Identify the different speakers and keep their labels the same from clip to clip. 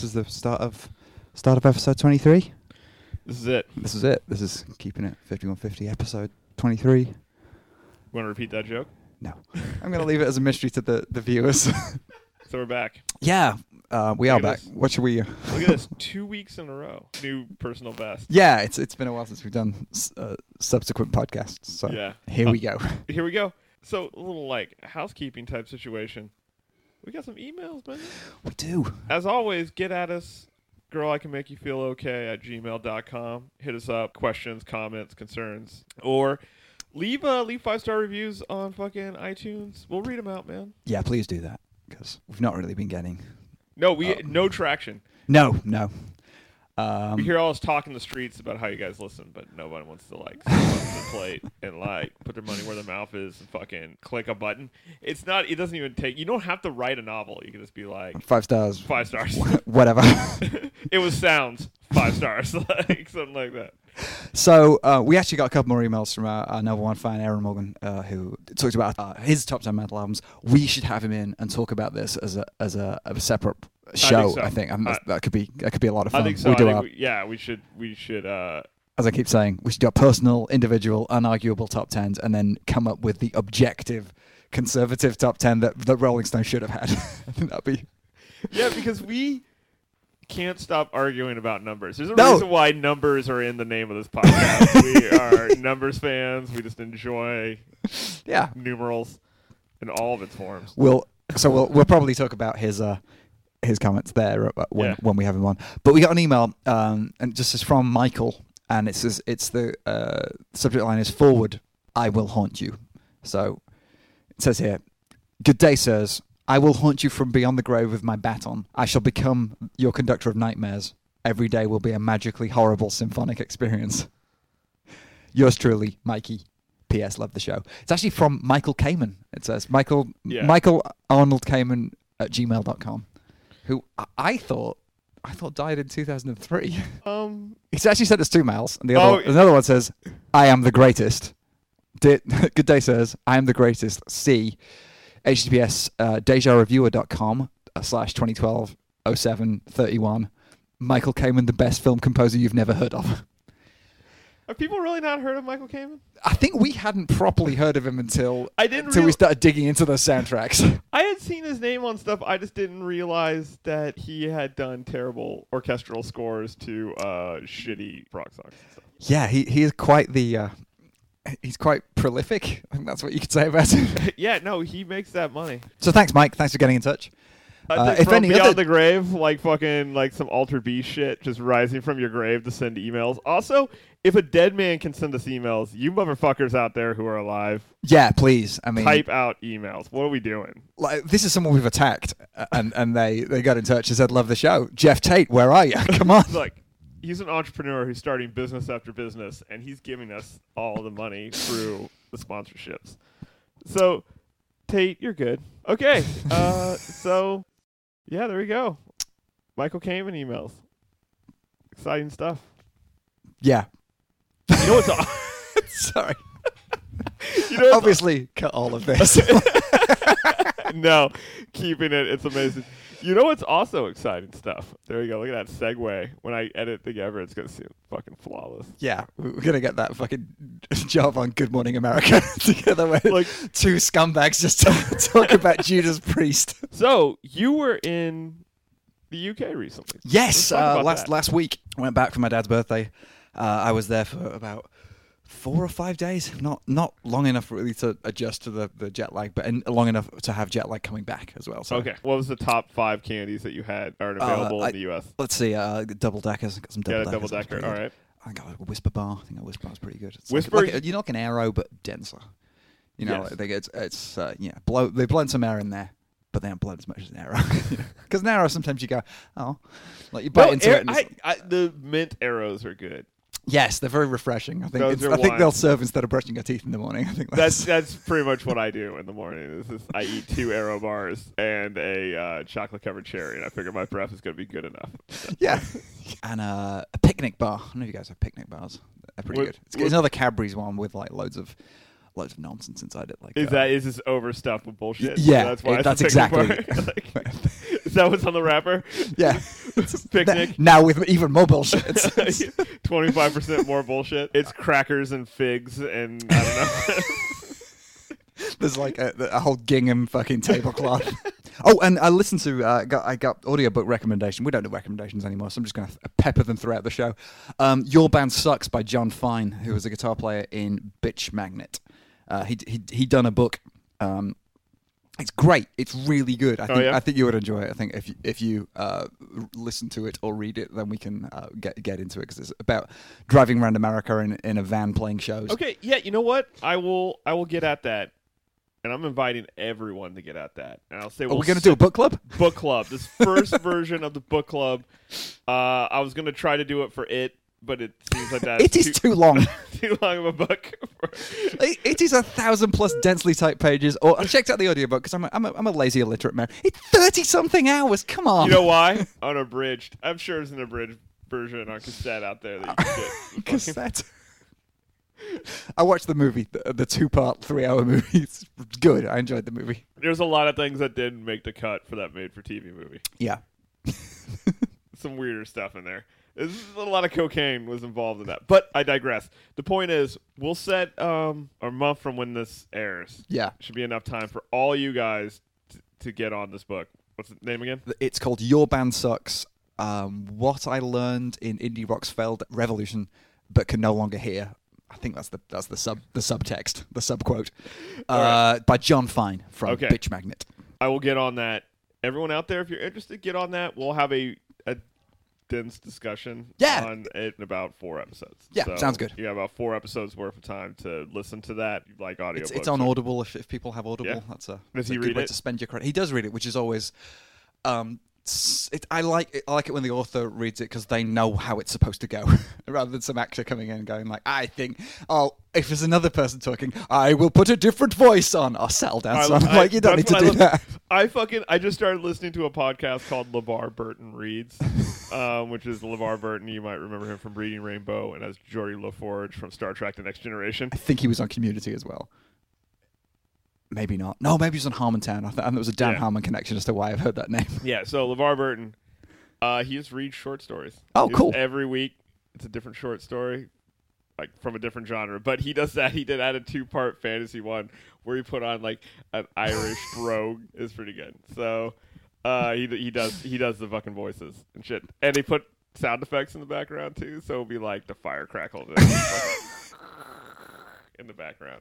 Speaker 1: this is the start of start of episode 23.
Speaker 2: This is it.
Speaker 1: This is it. This is keeping it 5150 episode 23.
Speaker 2: Want to repeat that joke?
Speaker 1: No, I'm gonna leave it as a mystery to the the viewers.
Speaker 2: So we're back.
Speaker 1: yeah, uh, we are
Speaker 2: Look at
Speaker 1: back.
Speaker 2: this.
Speaker 1: What should we?
Speaker 2: Look at this. Two weeks in a row. New personal best.
Speaker 1: Yeah, it's it's been a while since we've done uh, subsequent podcasts. So
Speaker 2: Yeah.
Speaker 1: here
Speaker 2: Uh,
Speaker 1: we go.
Speaker 2: Here we go. So a little like housekeeping type situation. We got some emails, man.
Speaker 1: We do.
Speaker 2: As always, get at us. Girl, I can make you feel okay at gmail.com. Hit us up. Questions, comments, concerns. Or leave uh, leave five star reviews on fucking iTunes. We'll read them out, man.
Speaker 1: Yeah, please do that because we've not really been getting.
Speaker 2: No, we
Speaker 1: Um,
Speaker 2: no traction.
Speaker 1: No, no. Um,
Speaker 2: we hear all this talk in the streets about how you guys listen, but nobody wants to like plate and like put their money where their mouth is and fucking click a button. It's not. It doesn't even take. You don't have to write a novel. You can just be like
Speaker 1: five stars.
Speaker 2: five stars.
Speaker 1: Whatever.
Speaker 2: it was sounds five stars, like something like that.
Speaker 1: So uh, we actually got a couple more emails from our, our number one fan, Aaron Morgan, uh, who talked about uh, his top ten metal albums. We should have him in and talk about this as a as a, a separate show.
Speaker 2: so.
Speaker 1: I think,
Speaker 2: I-
Speaker 1: that could be that could be a lot of fun.
Speaker 2: I think so.
Speaker 1: We
Speaker 2: I
Speaker 1: do
Speaker 2: think
Speaker 1: our,
Speaker 2: we, yeah, we should. We should. uh
Speaker 1: as I keep saying, we should do a personal, individual, unarguable top tens, and then come up with the objective, conservative top ten that that Rolling Stone should have had. I think that'd be
Speaker 2: Yeah, because we can't stop arguing about numbers. There's a
Speaker 1: No.
Speaker 2: reason why numbers are in the name of this podcast. we are numbers fans. We just enjoy
Speaker 1: yeah.
Speaker 2: numerals in all of its forms.
Speaker 1: We'll so we'll we'll probably talk about his uh his comments there uh, when
Speaker 2: Yeah.
Speaker 1: when we have him on. But we got an email um and just is from Michael and it says it's the uh, subject line is forward. I will haunt you. So it says here, "Good day, sirs. I will haunt you from beyond the grave with my baton. I shall become your conductor of nightmares. Every day will be a magically horrible symphonic experience." Yours truly, Mikey. P.S. Love the show. It's actually from Michael Kamen. It says Michael
Speaker 2: Yeah.
Speaker 1: Michael Arnold Kamen at gmail.com, who I, I thought I thought died in 2003.
Speaker 2: Um,
Speaker 1: He's actually sent us two mails, and the other
Speaker 2: Oh.
Speaker 1: another one says, "I am the greatest." Good day, sirs. I am the greatest. C. HTTPS uh, DejaReviewer.com uh, slash 2012 07 31. Michael Kamen, the best film composer you've never heard of.
Speaker 2: have people really not heard of Michael Kamen?
Speaker 1: I think we hadn't properly heard of him until
Speaker 2: I didn't.
Speaker 1: until we started digging into the soundtracks.
Speaker 2: I had seen his name on stuff. I just didn't realize that he had done terrible orchestral scores to uh, shitty rock songs and stuff.
Speaker 1: yeah, he he is quite the. Uh, he's quite prolific. I think that's what you could say about him.
Speaker 2: yeah, no, he makes that money.
Speaker 1: So thanks, Mike. Thanks for getting in touch. Uh, if
Speaker 2: from
Speaker 1: any
Speaker 2: beyond
Speaker 1: other-
Speaker 2: the grave, like fucking like some altered beast shit, just rising from your grave to send emails. Also, if a dead man can send us emails, you motherfuckers out there who are alive,
Speaker 1: Yeah, please. I mean,
Speaker 2: type out emails. What are we doing?
Speaker 1: like this is someone we've attacked, and and they they got in touch and said, "Love the show." Geoff Tate, where are you? Come on.
Speaker 2: Like he's an entrepreneur who's starting business after business, and he's giving us all the money through the sponsorships. So, Tate, you're good. Okay, uh, so yeah, there we go. Michael Kamen emails. Exciting stuff.
Speaker 1: yeah.
Speaker 2: You know what's aw-
Speaker 1: Sorry.
Speaker 2: you know what's
Speaker 1: Obviously, cut all of this.
Speaker 2: no, keeping it. It's amazing. You know what's also exciting stuff? There you go. Look at that segue. When I edit the ever, it's gonna seem fucking flawless.
Speaker 1: yeah, we're gonna get that fucking job on Good Morning America together with
Speaker 2: Like-
Speaker 1: two scumbags just to talk about Judas Priest.
Speaker 2: So you were in the UK recently.
Speaker 1: Yes, uh, last
Speaker 2: that.
Speaker 1: last week I went back for my dad's birthday. Uh, I was there for about four or five days. Not not long enough really to adjust to the, the jet lag, but in, long enough to have jet lag coming back as well. So
Speaker 2: Okay. What was the top five candies that you had are
Speaker 1: Uh,
Speaker 2: available
Speaker 1: I-
Speaker 2: in the US?
Speaker 1: let's see. Uh, double deckers. Got some double
Speaker 2: Yeah, double decker. All right.
Speaker 1: I got a Wispa bar. I think a Wispa bar's pretty good. It's
Speaker 2: Wispa-
Speaker 1: like, like a, you know, like an Aero but denser. You know,
Speaker 2: Yes.
Speaker 1: I think it's it's uh, yeah. Blow they blend some air in there, but they don't blend as much as an Aero. Because an Aero sometimes you go oh, like you bite
Speaker 2: No,
Speaker 1: into
Speaker 2: air-
Speaker 1: it. And
Speaker 2: I, I, the mint Aeros are good.
Speaker 1: Yes, they're very refreshing. I think
Speaker 2: Those
Speaker 1: it's,
Speaker 2: are
Speaker 1: I think they'll serve instead of brushing your teeth in the morning. I think
Speaker 2: That's
Speaker 1: that's,
Speaker 2: that's pretty much what I do in the morning. This is I eat two Aero bars and a uh, chocolate covered cherry, and I figure my breath is going to be good enough.
Speaker 1: yeah. and uh, a picnic bar. I don't know if you guys have picnic bars. They're pretty
Speaker 2: What-
Speaker 1: good. It's,
Speaker 2: what-
Speaker 1: it's another Cadbury's one with like loads of loads of nonsense inside it. Like
Speaker 2: Is
Speaker 1: uh,
Speaker 2: that is this overstuffed with bullshit?
Speaker 1: yeah,
Speaker 2: that's why
Speaker 1: it-
Speaker 2: it's
Speaker 1: that's
Speaker 2: the picnic
Speaker 1: exactly-
Speaker 2: bar? Like, is that what's on the wrapper?
Speaker 1: yeah.
Speaker 2: Picnic.
Speaker 1: now with even more bullshit.
Speaker 2: Twenty five percent more bullshit. It's crackers and figs and I don't know.
Speaker 1: There's like a, a whole gingham fucking tablecloth. oh, and I listened to uh, got I got audiobook recommendation. We don't do recommendations anymore, so I'm just going to pepper them throughout the show. Um, Your band sucks by Jon Fine, who was a guitar player in Bitch Magnet. Uh, he he he done a book. Um, it's great. It's really good. I think
Speaker 2: yeah?
Speaker 1: I think you would enjoy it. I think if you, if you uh, listen to it or read it, then we can uh, get get into it because it's about driving around America in in a van playing shows.
Speaker 2: okay, yeah, you know what? I will I will get at that. And I'm inviting everyone to get at that. And I'll say
Speaker 1: Are
Speaker 2: we'll
Speaker 1: we going to do a book club?
Speaker 2: book club. This first version of the book club. Uh, I was gonna try to do it for it, but it seems like that's
Speaker 1: It is too long.
Speaker 2: too long of a book. For,
Speaker 1: It- it is a thousand plus densely typed pages. Or I checked out the audiobook because I'm a, I'm, a, I'm a lazy illiterate man. It's thirty something hours. Come on.
Speaker 2: you know why? Unabridged. I'm sure there's an abridged version on cassette out there that you can get.
Speaker 1: Cassette. I watched the movie, the, the two part, three hour movie. It's good. I enjoyed the movie.
Speaker 2: There's a lot of things that didn't make the cut for that made-for-TV movie.
Speaker 1: Yeah.
Speaker 2: Some weirder stuff in there. There's a lot of cocaine was involved in that, but I digress. The point is, we'll set um, a month from when this airs.
Speaker 1: Yeah.
Speaker 2: Should be enough time for all you guys t- to get on this book. What's the name again?
Speaker 1: It's called Your Band Sucks. Um, what I learned in Indie Rock's failed revolution, but can no longer hear. I think that's the that's the sub the subtext the subquote uh, by Jon Fine from
Speaker 2: Okay.
Speaker 1: Bitch Magnet.
Speaker 2: I will get on that. Everyone out there, if you're interested, get on that. We'll have a, a dense discussion
Speaker 1: Yeah.
Speaker 2: on it in about four episodes.
Speaker 1: Yeah,
Speaker 2: So
Speaker 1: sounds good.
Speaker 2: You have about four episodes worth of time to listen to that. Like audio.
Speaker 1: It's, it's on Audible if, if people have Audible.
Speaker 2: Yeah.
Speaker 1: That's a,
Speaker 2: Does
Speaker 1: that's
Speaker 2: he
Speaker 1: a good
Speaker 2: read
Speaker 1: way
Speaker 2: it?
Speaker 1: to spend your credit. He does read it, which is always. Um, it, I like it, I like it when the author reads it because they know how it's supposed to go, rather than some actor coming in and going like, "I think, oh, if there's another person talking, I will put a different voice on." I'll settle down,
Speaker 2: I-
Speaker 1: son.
Speaker 2: I-
Speaker 1: like you don't need to do
Speaker 2: I
Speaker 1: that.
Speaker 2: I fucking I just started listening to a podcast called LeVar Burton Reads, um, which is LeVar Burton. You might remember him from Reading Rainbow, and as Geordi LaForge from Star Trek: The Next Generation.
Speaker 1: I think he was on Community as well. Maybe not. No, maybe he was on Harmontown. I thought and there was a Dan
Speaker 2: Yeah.
Speaker 1: Harmon connection as to why I've heard that name.
Speaker 2: Yeah, so LeVar Burton, uh, he just reads short stories.
Speaker 1: Oh, cool.
Speaker 2: Every week, it's a different short story, like from a different genre. But he does that. He did add a two part fantasy one where he put on like an Irish brogue. Is pretty good. So uh, he he does he does the fucking voices and shit, and he put sound effects in the background too. So it'll be like the fire crackle in the background.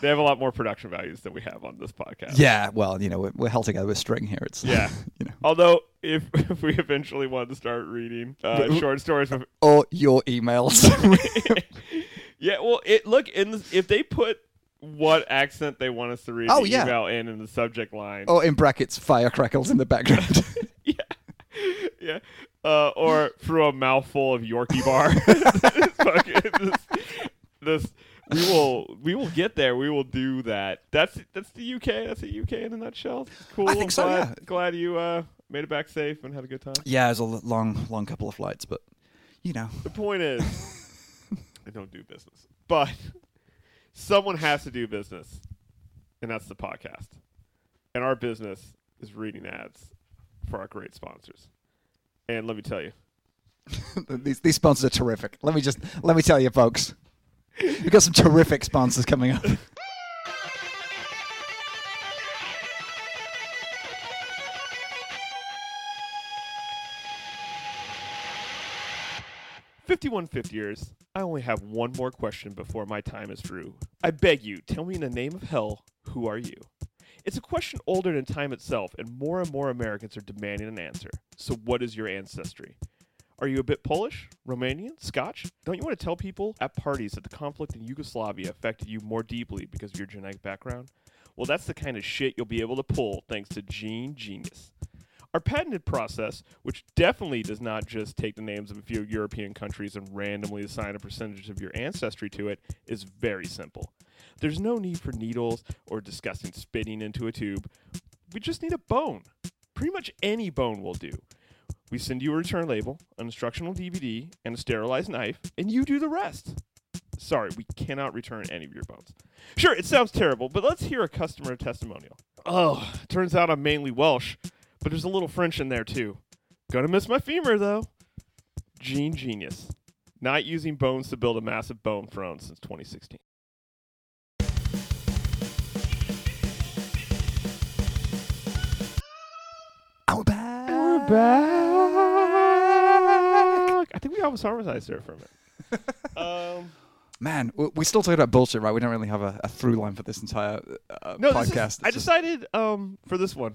Speaker 2: They have a lot more production values than we have on this podcast.
Speaker 1: Yeah, well, you know, we're, we're held together with string here. It's
Speaker 2: Yeah.
Speaker 1: you know,
Speaker 2: Although, if, if we eventually wanted to start reading uh, short stories
Speaker 1: or your emails.
Speaker 2: yeah, well, it look in the, if they put what accent they want us to read
Speaker 1: Oh,
Speaker 2: the
Speaker 1: yeah.
Speaker 2: email in in the subject line,
Speaker 1: or in brackets, fire crackles in the background.
Speaker 2: yeah, yeah, uh, or through a mouthful of Yorkie bar. This this, this- we will we will get there. We will do that. That's that's the UK. That's the UK in a nutshell. Cool.
Speaker 1: I think
Speaker 2: I'm
Speaker 1: so,
Speaker 2: Glad,
Speaker 1: yeah.
Speaker 2: glad you uh, made it back safe and had a good time.
Speaker 1: yeah, it was a long, long couple of flights, but you know,
Speaker 2: The point is, I don't do business, but someone has to do business, and that's the podcast. And our business is reading ads for our great sponsors. And let me tell you,
Speaker 1: these these sponsors are terrific. Let me just let me tell you, folks, we've got some terrific sponsors coming up.
Speaker 2: 5150 years. I only have one more question before my time is through. I beg you, tell me in the name of hell, who are you? It's a question older than time itself, and more and more Americans are demanding an answer. So, what is your ancestry? Are you a bit Polish, Romanian, Scotch? Don't you want to tell people at parties that the conflict in Yugoslavia affected you more deeply because of your genetic background? Well, that's the kind of shit you'll be able to pull thanks to Gene Genius. Our patented process, which definitely does not just take the names of a few European countries and randomly assign a percentage of your ancestry to it, is very simple. There's no need for needles or disgusting spitting into a tube. We just need a bone. Pretty much any bone will do. We send you a return label, an instructional DVD, and a sterilized knife, and you do the rest. Sorry, we cannot return any of your bones. Sure, it sounds terrible, but let's hear a customer testimonial. Oh, turns out I'm mainly Welsh, but there's a little French in there too. Gonna miss my femur though. Gene genius. Not using bones to build a massive bone throne since 2016.
Speaker 1: We're back.
Speaker 2: We're back. I think we almost harmonized there for a minute. um,
Speaker 1: Man, we still talking about bullshit, right? We don't really have a, a through line for this entire uh,
Speaker 2: no, this is-
Speaker 1: podcast.
Speaker 2: I decided um, for this one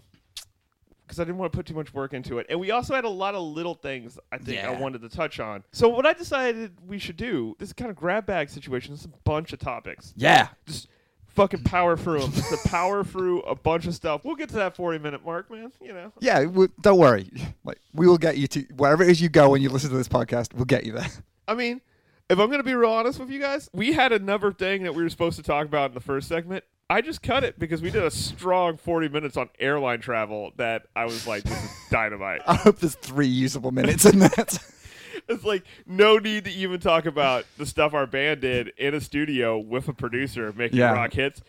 Speaker 2: because I didn't want to put too much work into it, and we also had a lot of little things I think I wanted to touch on. So what I decided we should do this is kind of grab bag situation. This is a bunch of topics.
Speaker 1: yeah.
Speaker 2: Just fucking power through them. Just to power through a bunch of stuff. We'll get to that 40 minute mark, man. You know.
Speaker 1: Yeah, we, don't worry. Like we will get you to wherever it is you go when you listen to this podcast. We'll get you there.
Speaker 2: I mean, if I'm going to be real honest with you guys, we had another thing that we were supposed to talk about in the first segment. I just cut it because we did a strong 40 minutes on airline travel that I was like, this is dynamite.
Speaker 1: I hope there's three usable minutes in that.
Speaker 2: It's like no need to even talk about the stuff our band did in a studio with a producer making
Speaker 1: Yeah.
Speaker 2: rock hits.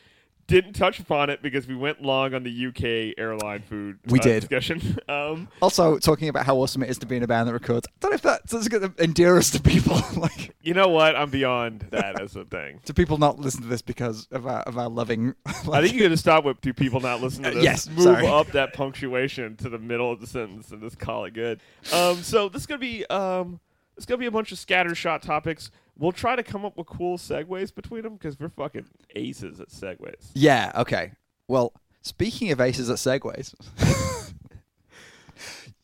Speaker 2: Didn't touch upon it because we went long on the UK airline food
Speaker 1: We
Speaker 2: uh,
Speaker 1: did.
Speaker 2: discussion. Um,
Speaker 1: also, talking about how awesome it is to be in a band that records. I don't know if that's, that's going to endear us to people. like,
Speaker 2: you know what? I'm beyond that as a thing.
Speaker 1: do people not listen to this because of our, of our loving?
Speaker 2: I think you're going to stop with do people not listen to
Speaker 1: Uh,
Speaker 2: this.
Speaker 1: yes,
Speaker 2: move
Speaker 1: sorry.
Speaker 2: up that punctuation to the middle of the sentence and just call it good. Um, so this is gonna be um, is gonna be a bunch of scattershot topics. We'll try to come up with cool segues between them because we're fucking aces at segues.
Speaker 1: yeah. Okay. Well, speaking of aces at segues.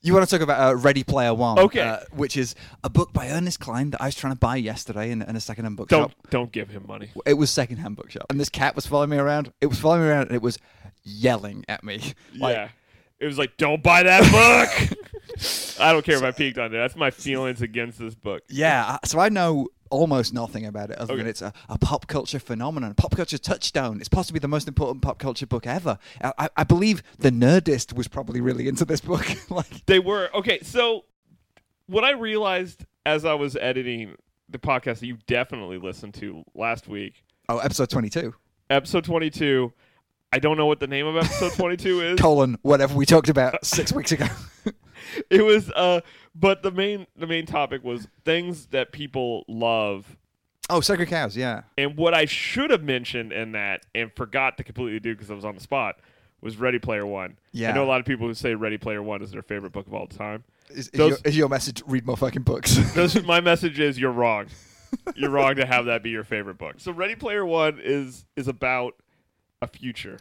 Speaker 1: You want to talk about uh, Ready Player One,
Speaker 2: Okay.
Speaker 1: uh, which is a book by Ernest Cline that I was trying to buy yesterday in, in a secondhand bookshop.
Speaker 2: Don't don't give him money.
Speaker 1: It was secondhand bookshop, and this cat was following me around. It was following me around, and it was yelling at me. Like,
Speaker 2: yeah. It was like, don't buy that book. I don't care if I peeked on it. That's my feelings against this book.
Speaker 1: Yeah, so I know almost nothing about it other
Speaker 2: Okay.
Speaker 1: than it's a, a pop culture phenomenon, pop culture touchstone. It's possibly the most important pop culture book ever. I, I- I believe the Nerdist was probably really into this book. like,
Speaker 2: They were okay. So, what I realized as I was editing the podcast that you definitely listened to last week,
Speaker 1: oh, episode twenty-two,
Speaker 2: episode twenty-two. I don't know what the name of episode twenty-two is.
Speaker 1: colon whatever we talked about six weeks ago.
Speaker 2: It was, uh, but the main the main topic was things that people love.
Speaker 1: oh, Sacred Cows, yeah.
Speaker 2: And what I should have mentioned in that and forgot to completely do because I was on the spot was Ready Player One.
Speaker 1: Yeah.
Speaker 2: I know a lot of people who say Ready Player One is their favorite book of all time.
Speaker 1: Is, is,
Speaker 2: Those-
Speaker 1: your, is your message read more fucking books?
Speaker 2: Those, my message is you're wrong. You're wrong to have that be your favorite book. So Ready Player One is is about a future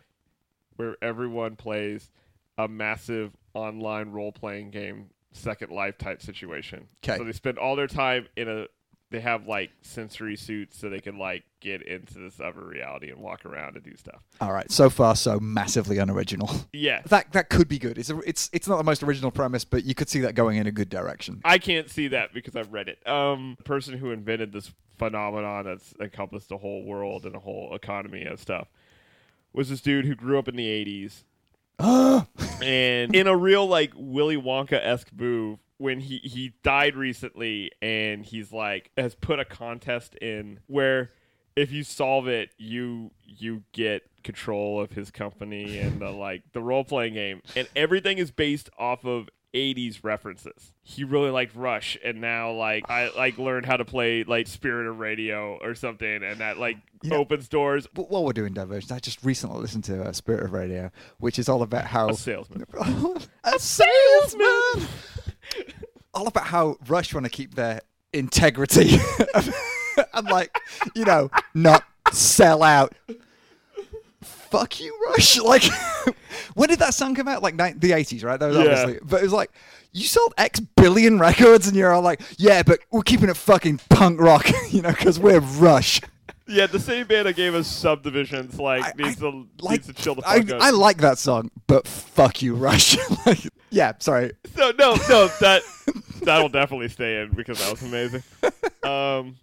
Speaker 2: where everyone plays a massive online role playing game, Second Life type situation.
Speaker 1: 'Kay.
Speaker 2: So they spend all their time in a they have like sensory suits so they can like get into this other reality and walk around and do stuff.
Speaker 1: All right, so far so massively unoriginal.
Speaker 2: Yeah.
Speaker 1: That that could be good. It's a, it's it's not the most original premise, but you could see that going in a good direction.
Speaker 2: I can't see that because I've read it. Um, the person who invented this phenomenon that's encompassed the whole world and the whole economy and stuff was this dude who grew up in the '80s, and in a real like Willy Wonka esque move, when he he died recently, and he's like has put a contest in where if you solve it, you you get control of his company and the like the role playing game, and everything is based off of 80s references. He really liked Rush, and now like I like learned how to play like Spirit of Radio or something, and that like
Speaker 1: You know-
Speaker 2: opens doors.
Speaker 1: But while we're doing diversions, I just recently listened to uh, Spirit of Radio, which is all about how
Speaker 2: A salesman.
Speaker 1: a salesman. all about how Rush want to keep their integrity and like you know not sell out. Fuck you, Rush! Like, when did that song come out? Like ni- the eighties, right? That was
Speaker 2: Yeah.
Speaker 1: obviously, but it was like you sold X billion records, and you're all like, yeah, but we're keeping it fucking punk rock, you know, because we're Rush.
Speaker 2: Yeah, the same band that gave us subdivisions like
Speaker 1: I-
Speaker 2: needs
Speaker 1: I
Speaker 2: to
Speaker 1: like
Speaker 2: needs to chill the
Speaker 1: I,
Speaker 2: fuck out.
Speaker 1: I like that song, but fuck you, Rush. like, yeah, sorry.
Speaker 2: No, no, no. That that'll definitely stay in because that was amazing. Um,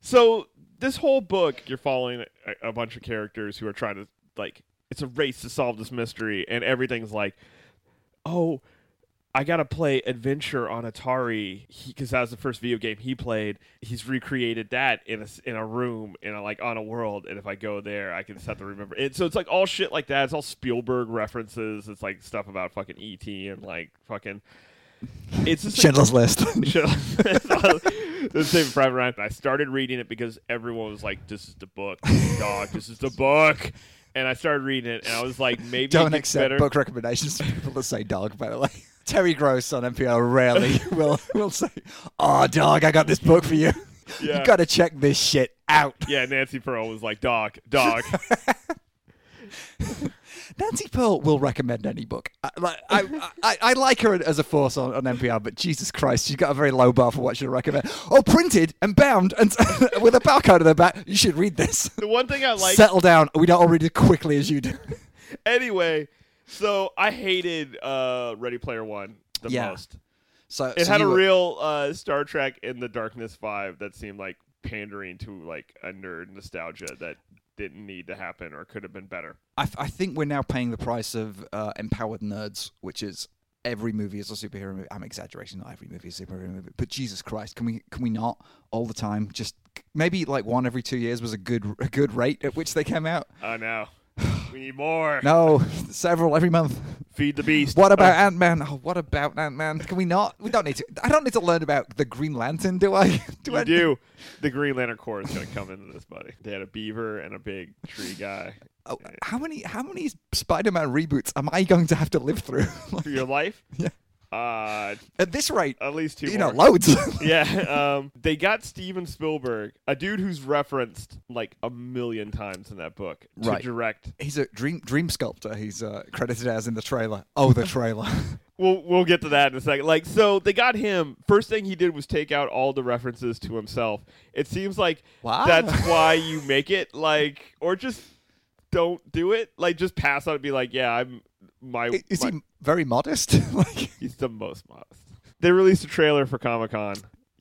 Speaker 2: so this whole book, you're following a, a bunch of characters who are trying to like. It's a race to solve this mystery, and everything's like, oh, I gotta play Adventure on Atari because that was the first video game he played. He's recreated that in a in a room in a like on a world, and if I go there, I can just have to remember it. So it's like all shit like that. It's all Spielberg references. It's like stuff about fucking ET and like fucking. It's just like,
Speaker 1: List.
Speaker 2: The same Private Ryan. I started reading it because everyone was like, "This is the book, dog. This is the book." And I started reading it, and I was like, "Maybe
Speaker 1: Don't accept
Speaker 2: better."
Speaker 1: book recommendations from people that say dog, by the way. Terry Gross on NPR rarely will will say, "Oh, dog, I got this book for you.
Speaker 2: Yeah.
Speaker 1: You got to check this shit out."
Speaker 2: Yeah, Nancy Pearl was like, "Dog, dog."
Speaker 1: Nancy Pearl will recommend any book. I, like, I, I, I like her as a force on, on NPR, but Jesus Christ, she's got a very low bar for what she'll recommend. Oh, printed and bound and with a barcode on the back. You should read this.
Speaker 2: the one thing I like,
Speaker 1: Settle down. We don't all read it quickly as you do.
Speaker 2: anyway. So I hated uh, Ready Player One the
Speaker 1: Yeah.
Speaker 2: most.
Speaker 1: So
Speaker 2: It
Speaker 1: so
Speaker 2: had a
Speaker 1: were-
Speaker 2: real uh, Star Trek in the Darkness vibe that seemed like pandering to like a nerd nostalgia that didn't need to happen or could have been better.
Speaker 1: I, I think we're now paying the price of uh, empowered nerds, which is every movie is a superhero movie. I'm exaggerating, not every movie is a superhero movie, but Jesus Christ, can we can we not all the time just maybe like one every two years was a good a good rate at which they came out?
Speaker 2: Oh no, we need more.
Speaker 1: No, several every month.
Speaker 2: Feed the beast.
Speaker 1: What about
Speaker 2: Uh,
Speaker 1: Ant Man? Oh, what about Ant Man? Can we not? We don't need to. I don't need to learn about the Green Lantern, do I? Do
Speaker 2: you
Speaker 1: I?
Speaker 2: do. The Green Lantern Corps is going to come into this, buddy. They had a beaver and a big tree guy.
Speaker 1: Oh, how many how many Spider-Man reboots am I going to have to live through?
Speaker 2: For your life?
Speaker 1: Yeah.
Speaker 2: Uh,
Speaker 1: At this rate,
Speaker 2: at least two
Speaker 1: you
Speaker 2: more.
Speaker 1: know, loads.
Speaker 2: yeah, um, they got Steven Spielberg, a dude who's referenced like a million times in that book, to
Speaker 1: Right.
Speaker 2: direct.
Speaker 1: He's a dream dream sculptor. He's uh, credited as in the trailer. Oh, the trailer.
Speaker 2: We'll we'll get to that in a second. Like, so they got him. First thing he did was take out all the references to himself. It seems like
Speaker 1: Wow.
Speaker 2: that's why you make it. Like, or just don't do it. Like, just pass on and be like, yeah, I'm my.
Speaker 1: Is
Speaker 2: my-
Speaker 1: he very modest? like,
Speaker 2: He's the most modest. They released a trailer for Comic Con.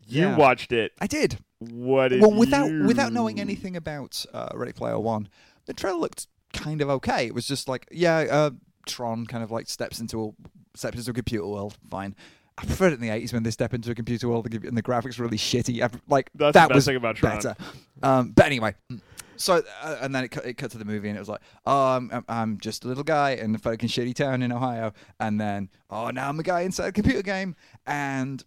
Speaker 2: You
Speaker 1: Yeah.
Speaker 2: watched it.
Speaker 1: I did.
Speaker 2: What did
Speaker 1: well, without
Speaker 2: you-
Speaker 1: without knowing anything about uh, Ready Player One, the trailer looked kind of okay. It was just like, yeah, uh, Tron kind of like steps into a steps into a computer world. Fine. I preferred it in the eighties when they step into a computer world and the- graphics were really shitty. I- Like
Speaker 2: That's
Speaker 1: that
Speaker 2: the best
Speaker 1: was
Speaker 2: thing about Tron.
Speaker 1: better. Um, but anyway, so uh, and then it cut, it cut to the movie and it was like, oh, I'm, I'm, I'm just a little guy in a fucking shitty town in Ohio, and then oh, now I'm a guy inside a computer game, and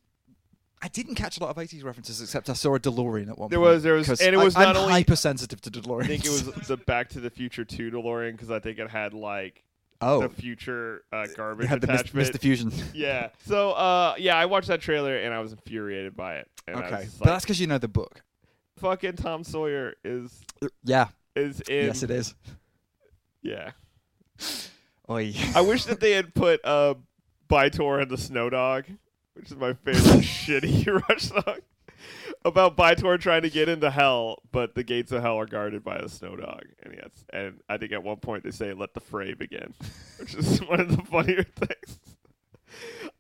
Speaker 1: I didn't catch a lot of 80s references except I saw a DeLorean at one
Speaker 2: There
Speaker 1: point.
Speaker 2: was- there was- and it
Speaker 1: I-
Speaker 2: was
Speaker 1: I'm
Speaker 2: only-
Speaker 1: hypersensitive to DeLoreans.
Speaker 2: I think it was the Back to the Future 2 DeLorean because I think it had like
Speaker 1: oh,
Speaker 2: the future uh,
Speaker 1: they
Speaker 2: garbage
Speaker 1: had the Mis-
Speaker 2: attachment.
Speaker 1: Mr. Fusion.
Speaker 2: yeah. So uh, yeah, I watched that trailer and I was infuriated by it. And I was
Speaker 1: okay,
Speaker 2: just
Speaker 1: but
Speaker 2: like,
Speaker 1: that's because you know the book.
Speaker 2: Fucking Tom Sawyer is
Speaker 1: Yeah,
Speaker 2: is in.
Speaker 1: yes, it is.
Speaker 2: Yeah.
Speaker 1: Oi.
Speaker 2: I wish that they had put uh, Bytor and the Snow Dog, which is my favorite shitty Rush song, about Bytor trying to get into hell, but the gates of hell are guarded by a Snow Dog. And yes, and I think at one point they say, "Let the fray begin," which is one of the funnier things.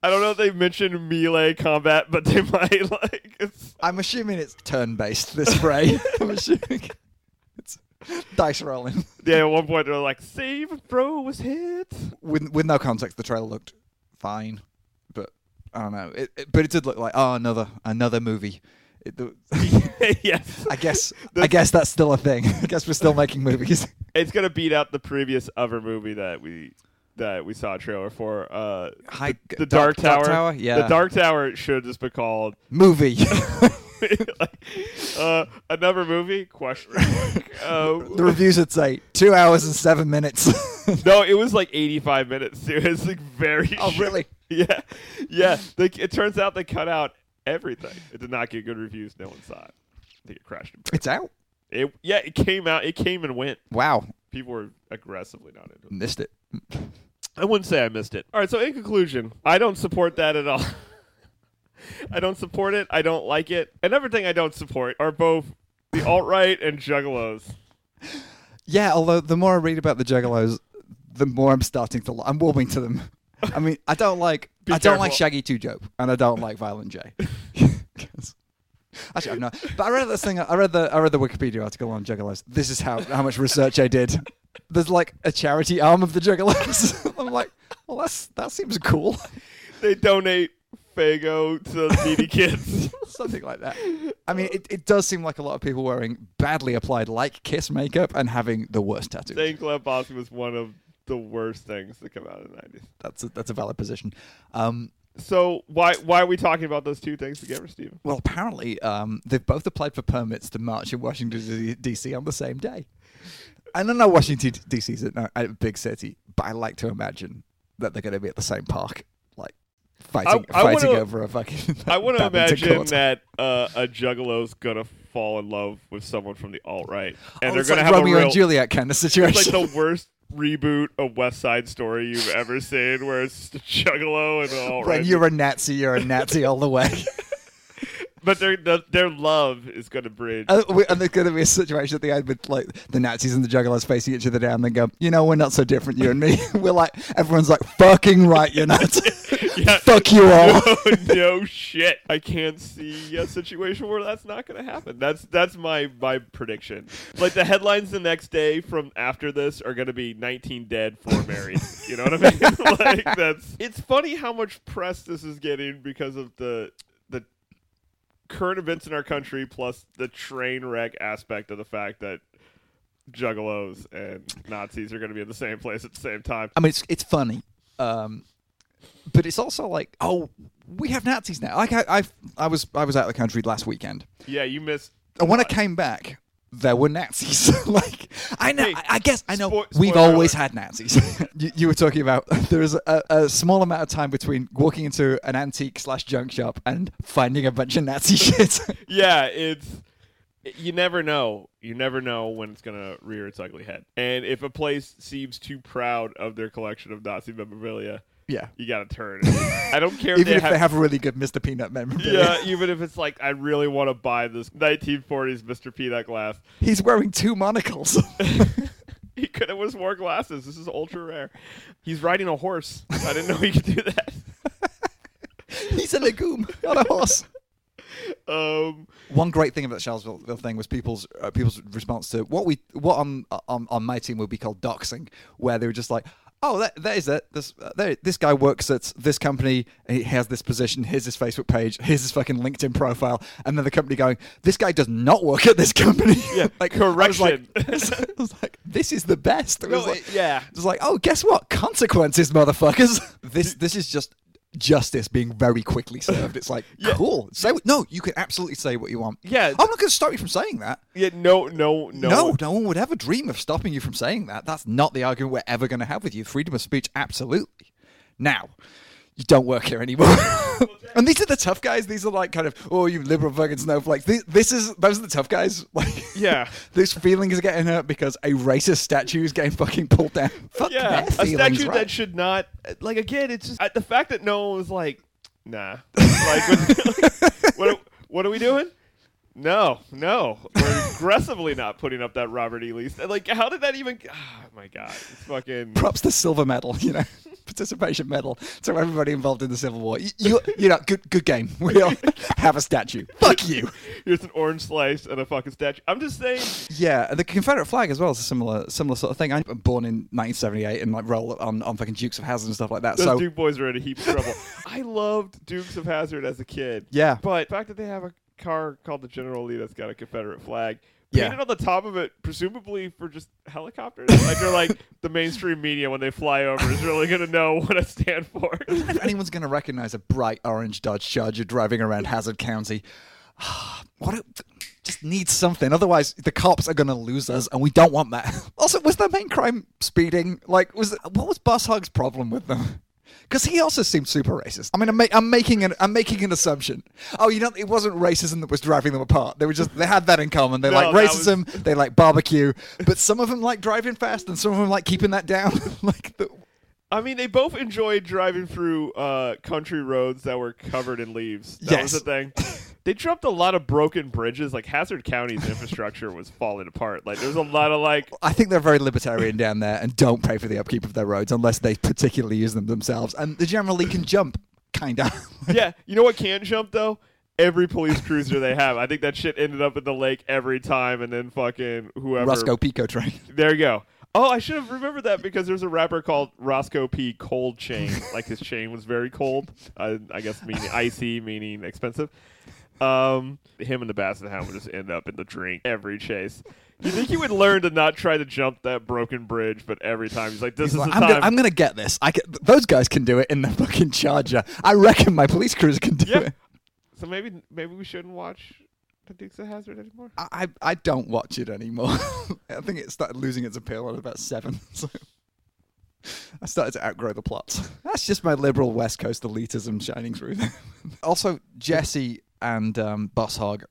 Speaker 2: I don't know if they mentioned melee combat, but they might like. It's,
Speaker 1: I'm assuming it's turn-based. This spray. I'm assuming it's dice rolling.
Speaker 2: yeah, at one point they're like, "Save throw was hit."
Speaker 1: with with no context, the trailer looked fine, but I don't know. It, it- but it did look like oh another another movie. It, the,
Speaker 2: yes,
Speaker 1: I guess
Speaker 2: The-
Speaker 1: I guess that's still a thing. I guess we're still making movies.
Speaker 2: it's gonna beat out the previous other movie that we that we saw a trailer for. Uh,
Speaker 1: Hi,
Speaker 2: the Dark, Tower.
Speaker 1: yeah,
Speaker 2: The Dark Tower should just be called
Speaker 1: movie.
Speaker 2: like, uh, another movie? Question. mark. Uh,
Speaker 1: the reviews at site two hours and seven minutes.
Speaker 2: no, it was like 85 minutes. Too. It's like very.
Speaker 1: oh
Speaker 2: short.
Speaker 1: really?
Speaker 2: Yeah, yeah. They, it turns out they cut out everything. It did not get good reviews. No one saw it. I think it crashed. And.
Speaker 1: It's out.
Speaker 2: It yeah, it came out. It came and went.
Speaker 1: Wow,
Speaker 2: People were aggressively not into it.
Speaker 1: missed it.
Speaker 2: I wouldn't say I missed it. All right, so in conclusion, I don't support that at all. I don't support it. I don't like it. And everything I don't support are both the alt right and juggalos.
Speaker 1: Yeah, although the more I read about the Juggalos, the more I'm starting to. Li- I'm warming to them. I mean, I don't like.
Speaker 2: Be
Speaker 1: I don't like. Shaggy Two Dope, and I don't like Violent J. Actually, I'm not. Know. But I read this thing. I read the. I read the Wikipedia article on Juggalos. This is how how much research I did. There's like a charity arm of the Juggalos. I'm like, well, that's that seems cool.
Speaker 2: they donate Faygo to needy kids.
Speaker 1: Something like that. I mean, it, it does seem like a lot of people wearing badly applied like Kiss makeup and having the worst tattoos.
Speaker 2: Saying Bossy was one of the worst things to come out of the nineties.
Speaker 1: That's a, that's a valid position. Um,
Speaker 2: So why why are we talking about those two things together, Stephen?
Speaker 1: well, apparently, um, they've both applied for permits to march in Washington D.C. on the same day. I don't know Washington D.C. is a, big city, but I like to imagine that they're going to be at the same park, like fighting,
Speaker 2: I
Speaker 1: fighting
Speaker 2: wanna-
Speaker 1: over a fucking.
Speaker 2: I want to imagine
Speaker 1: court.
Speaker 2: that uh, a juggalo's gonna fall in love with someone from the alt right, and
Speaker 1: Oh,
Speaker 2: they're gonna
Speaker 1: like
Speaker 2: have
Speaker 1: Romeo
Speaker 2: a real.
Speaker 1: and Juliet kind of situation.
Speaker 2: It's like the worst reboot of West Side Story you've ever seen, where it's just a juggalo and an alt
Speaker 1: when
Speaker 2: right.
Speaker 1: you're a Nazi, you're a Nazi all the way.
Speaker 2: But their the, their love is gonna bridge.
Speaker 1: and, we- and there's going to be a situation at the end with like the Nazis and the Juggalos facing each other down. and They go, you know, we're not so different, you and me. we're like, everyone's like, fucking right, you're not.
Speaker 2: Yeah.
Speaker 1: Fuck you all.
Speaker 2: no, no shit. I can't see a situation where that's not going to happen. That's that's my my prediction. Like the headlines the next day from after this are going to be 19 dead, four married. You know what I mean? like that's. It's funny how much press this is getting because of the current events in our country plus the train wreck aspect of the fact that juggalos and Nazis are going to be in the same place at the same time.
Speaker 1: I mean, it's it's funny, um, but it's also like, oh, we have Nazis now. Like I, I, I was I was out of the country last weekend,
Speaker 2: Yeah, you missed.
Speaker 1: and when I came back. There were Nazis. like I know,
Speaker 2: Hey,
Speaker 1: I, guess I know.
Speaker 2: spo-
Speaker 1: we've always
Speaker 2: alert.
Speaker 1: had Nazis. you, you were talking about there is a, a small amount of time between walking into an antique slash junk shop and finding a bunch of Nazi shit.
Speaker 2: yeah, it's you never know. You never know when it's gonna rear its ugly head. And if a place seems too proud of their collection of Nazi memorabilia,
Speaker 1: yeah,
Speaker 2: you gotta turn. I don't care if
Speaker 1: even
Speaker 2: they
Speaker 1: if
Speaker 2: have.
Speaker 1: they have a really good Mr. Peanut memorabilia.
Speaker 2: yeah, even if it's like I really want to buy this 1940s Mr. Peanut glass.
Speaker 1: He's wearing two monocles.
Speaker 2: He could have just wore glasses. This is ultra rare. He's riding a horse. I didn't know he could do that.
Speaker 1: He's a legume, not a horse.
Speaker 2: Um,
Speaker 1: One great thing about the Charlottesville thing was people's uh, people's response to what we what on on on my team would be called doxing, where they were just like, "Oh, that, that is it. This uh, there, this guy works at this company. He has this position. Here's his Facebook page. Here's his fucking LinkedIn profile." And then the company going, "This guy does not work at this company."
Speaker 2: Yeah,
Speaker 1: like I was like,
Speaker 2: correction.
Speaker 1: I was like, "This is the best." It
Speaker 2: no,
Speaker 1: like,
Speaker 2: yeah.
Speaker 1: It was like, "Oh, guess what? Consequences, motherfuckers." this this is just justice being very quickly served. It's like,
Speaker 2: Yeah.
Speaker 1: cool. Say what, no, you can absolutely say what you want.
Speaker 2: Yeah.
Speaker 1: I'm not going to stop you from saying that.
Speaker 2: Yeah, no, no, no.
Speaker 1: No, no, one would ever dream of stopping you from saying that. That's not the argument we're ever going to have with you. Freedom of speech, absolutely. Now, you don't work here anymore. and these are the tough guys. These are like kind of, oh, you liberal fucking snowflakes. This, this is, those are the tough guys. Like,
Speaker 2: Yeah.
Speaker 1: this feeling is getting hurt because a racist statue is getting fucking pulled down. Fuck
Speaker 2: yeah, a statue
Speaker 1: right?
Speaker 2: that should not like again. It's just uh, the fact that no one was like, nah, like what, what, are- what are we doing? No, no, we're aggressively not putting up that Robert E. Lee. Like, how did that even? Oh my god, it's fucking.
Speaker 1: props to silver medal, you know, participation medal to everybody involved in the Civil War. You, you, you know, good, good game. We all have a statue. Fuck you.
Speaker 2: Here's an orange slice and a fucking statue. I'm just saying.
Speaker 1: Yeah, the Confederate flag as well is a similar, similar sort of thing. I'm born in 1978 and like roll on, on fucking Dukes of Hazzard and stuff like that.
Speaker 2: Those
Speaker 1: so
Speaker 2: Duke boys are in a heap of trouble. I loved Dukes of Hazzard as a kid.
Speaker 1: yeah,
Speaker 2: But the fact that they have a car called the General Lee that's got a Confederate flag
Speaker 1: Yeah.
Speaker 2: painted on the top of it, presumably for just helicopters. like they're like the mainstream media when they fly over is really gonna know what I stand for.
Speaker 1: if anyone's going to recognize a bright orange Dodge Charger driving around Hazzard County, what it just needs something. Otherwise, the cops are going to lose us, and we don't want that. Also, was their main crime speeding? Like, was what was Boss Hogg's problem with them? Because he also seemed super racist. I mean, I'm, ma- I'm making an I'm making an assumption. Oh, you know, it wasn't racism that was driving them apart. They were just they had that in common. They
Speaker 2: No,
Speaker 1: like racism. They like barbecue. But some of them like driving fast, and some of them like keeping that down. like the,
Speaker 2: I mean, they both enjoyed driving through uh, country roads that were covered in leaves. That was
Speaker 1: Yes.
Speaker 2: the thing. They dropped a lot of broken bridges. Like Hazzard County's infrastructure was falling apart. Like there's a lot of like
Speaker 1: I think they're very libertarian down there and don't pay for the upkeep of their roads unless they particularly use them themselves. And the General Lee can jump, kind of.
Speaker 2: yeah, you know what can jump though? Every police cruiser they have. I think that shit ended up in the lake every time, and then fucking whoever.
Speaker 1: Roscoe P. Coltrane.
Speaker 2: There you go. Oh, I should have remembered that because there's a rapper called Roscoe P. Cold Chain. like his chain was very cold. Uh, I guess meaning icy, meaning expensive. Um, him and the Basset Hound would just end up in the drink every chase. You think he would learn to not try to jump that broken bridge, but every time he's like, "This
Speaker 1: He's
Speaker 2: is
Speaker 1: like,
Speaker 2: the
Speaker 1: I'm,
Speaker 2: time."
Speaker 1: gonna, I'm gonna get this. I can, those guys can do it in the fucking Charger. I reckon my police cruiser can do
Speaker 2: Yeah.
Speaker 1: it.
Speaker 2: so maybe maybe we shouldn't watch the Dukes of Hazzard anymore.
Speaker 1: I, I I don't watch it anymore. I think it started losing its appeal at about seven. So I started to outgrow the plots. That's just my liberal West Coast elitism shining through. also, Jesse and um, Boss Hogg,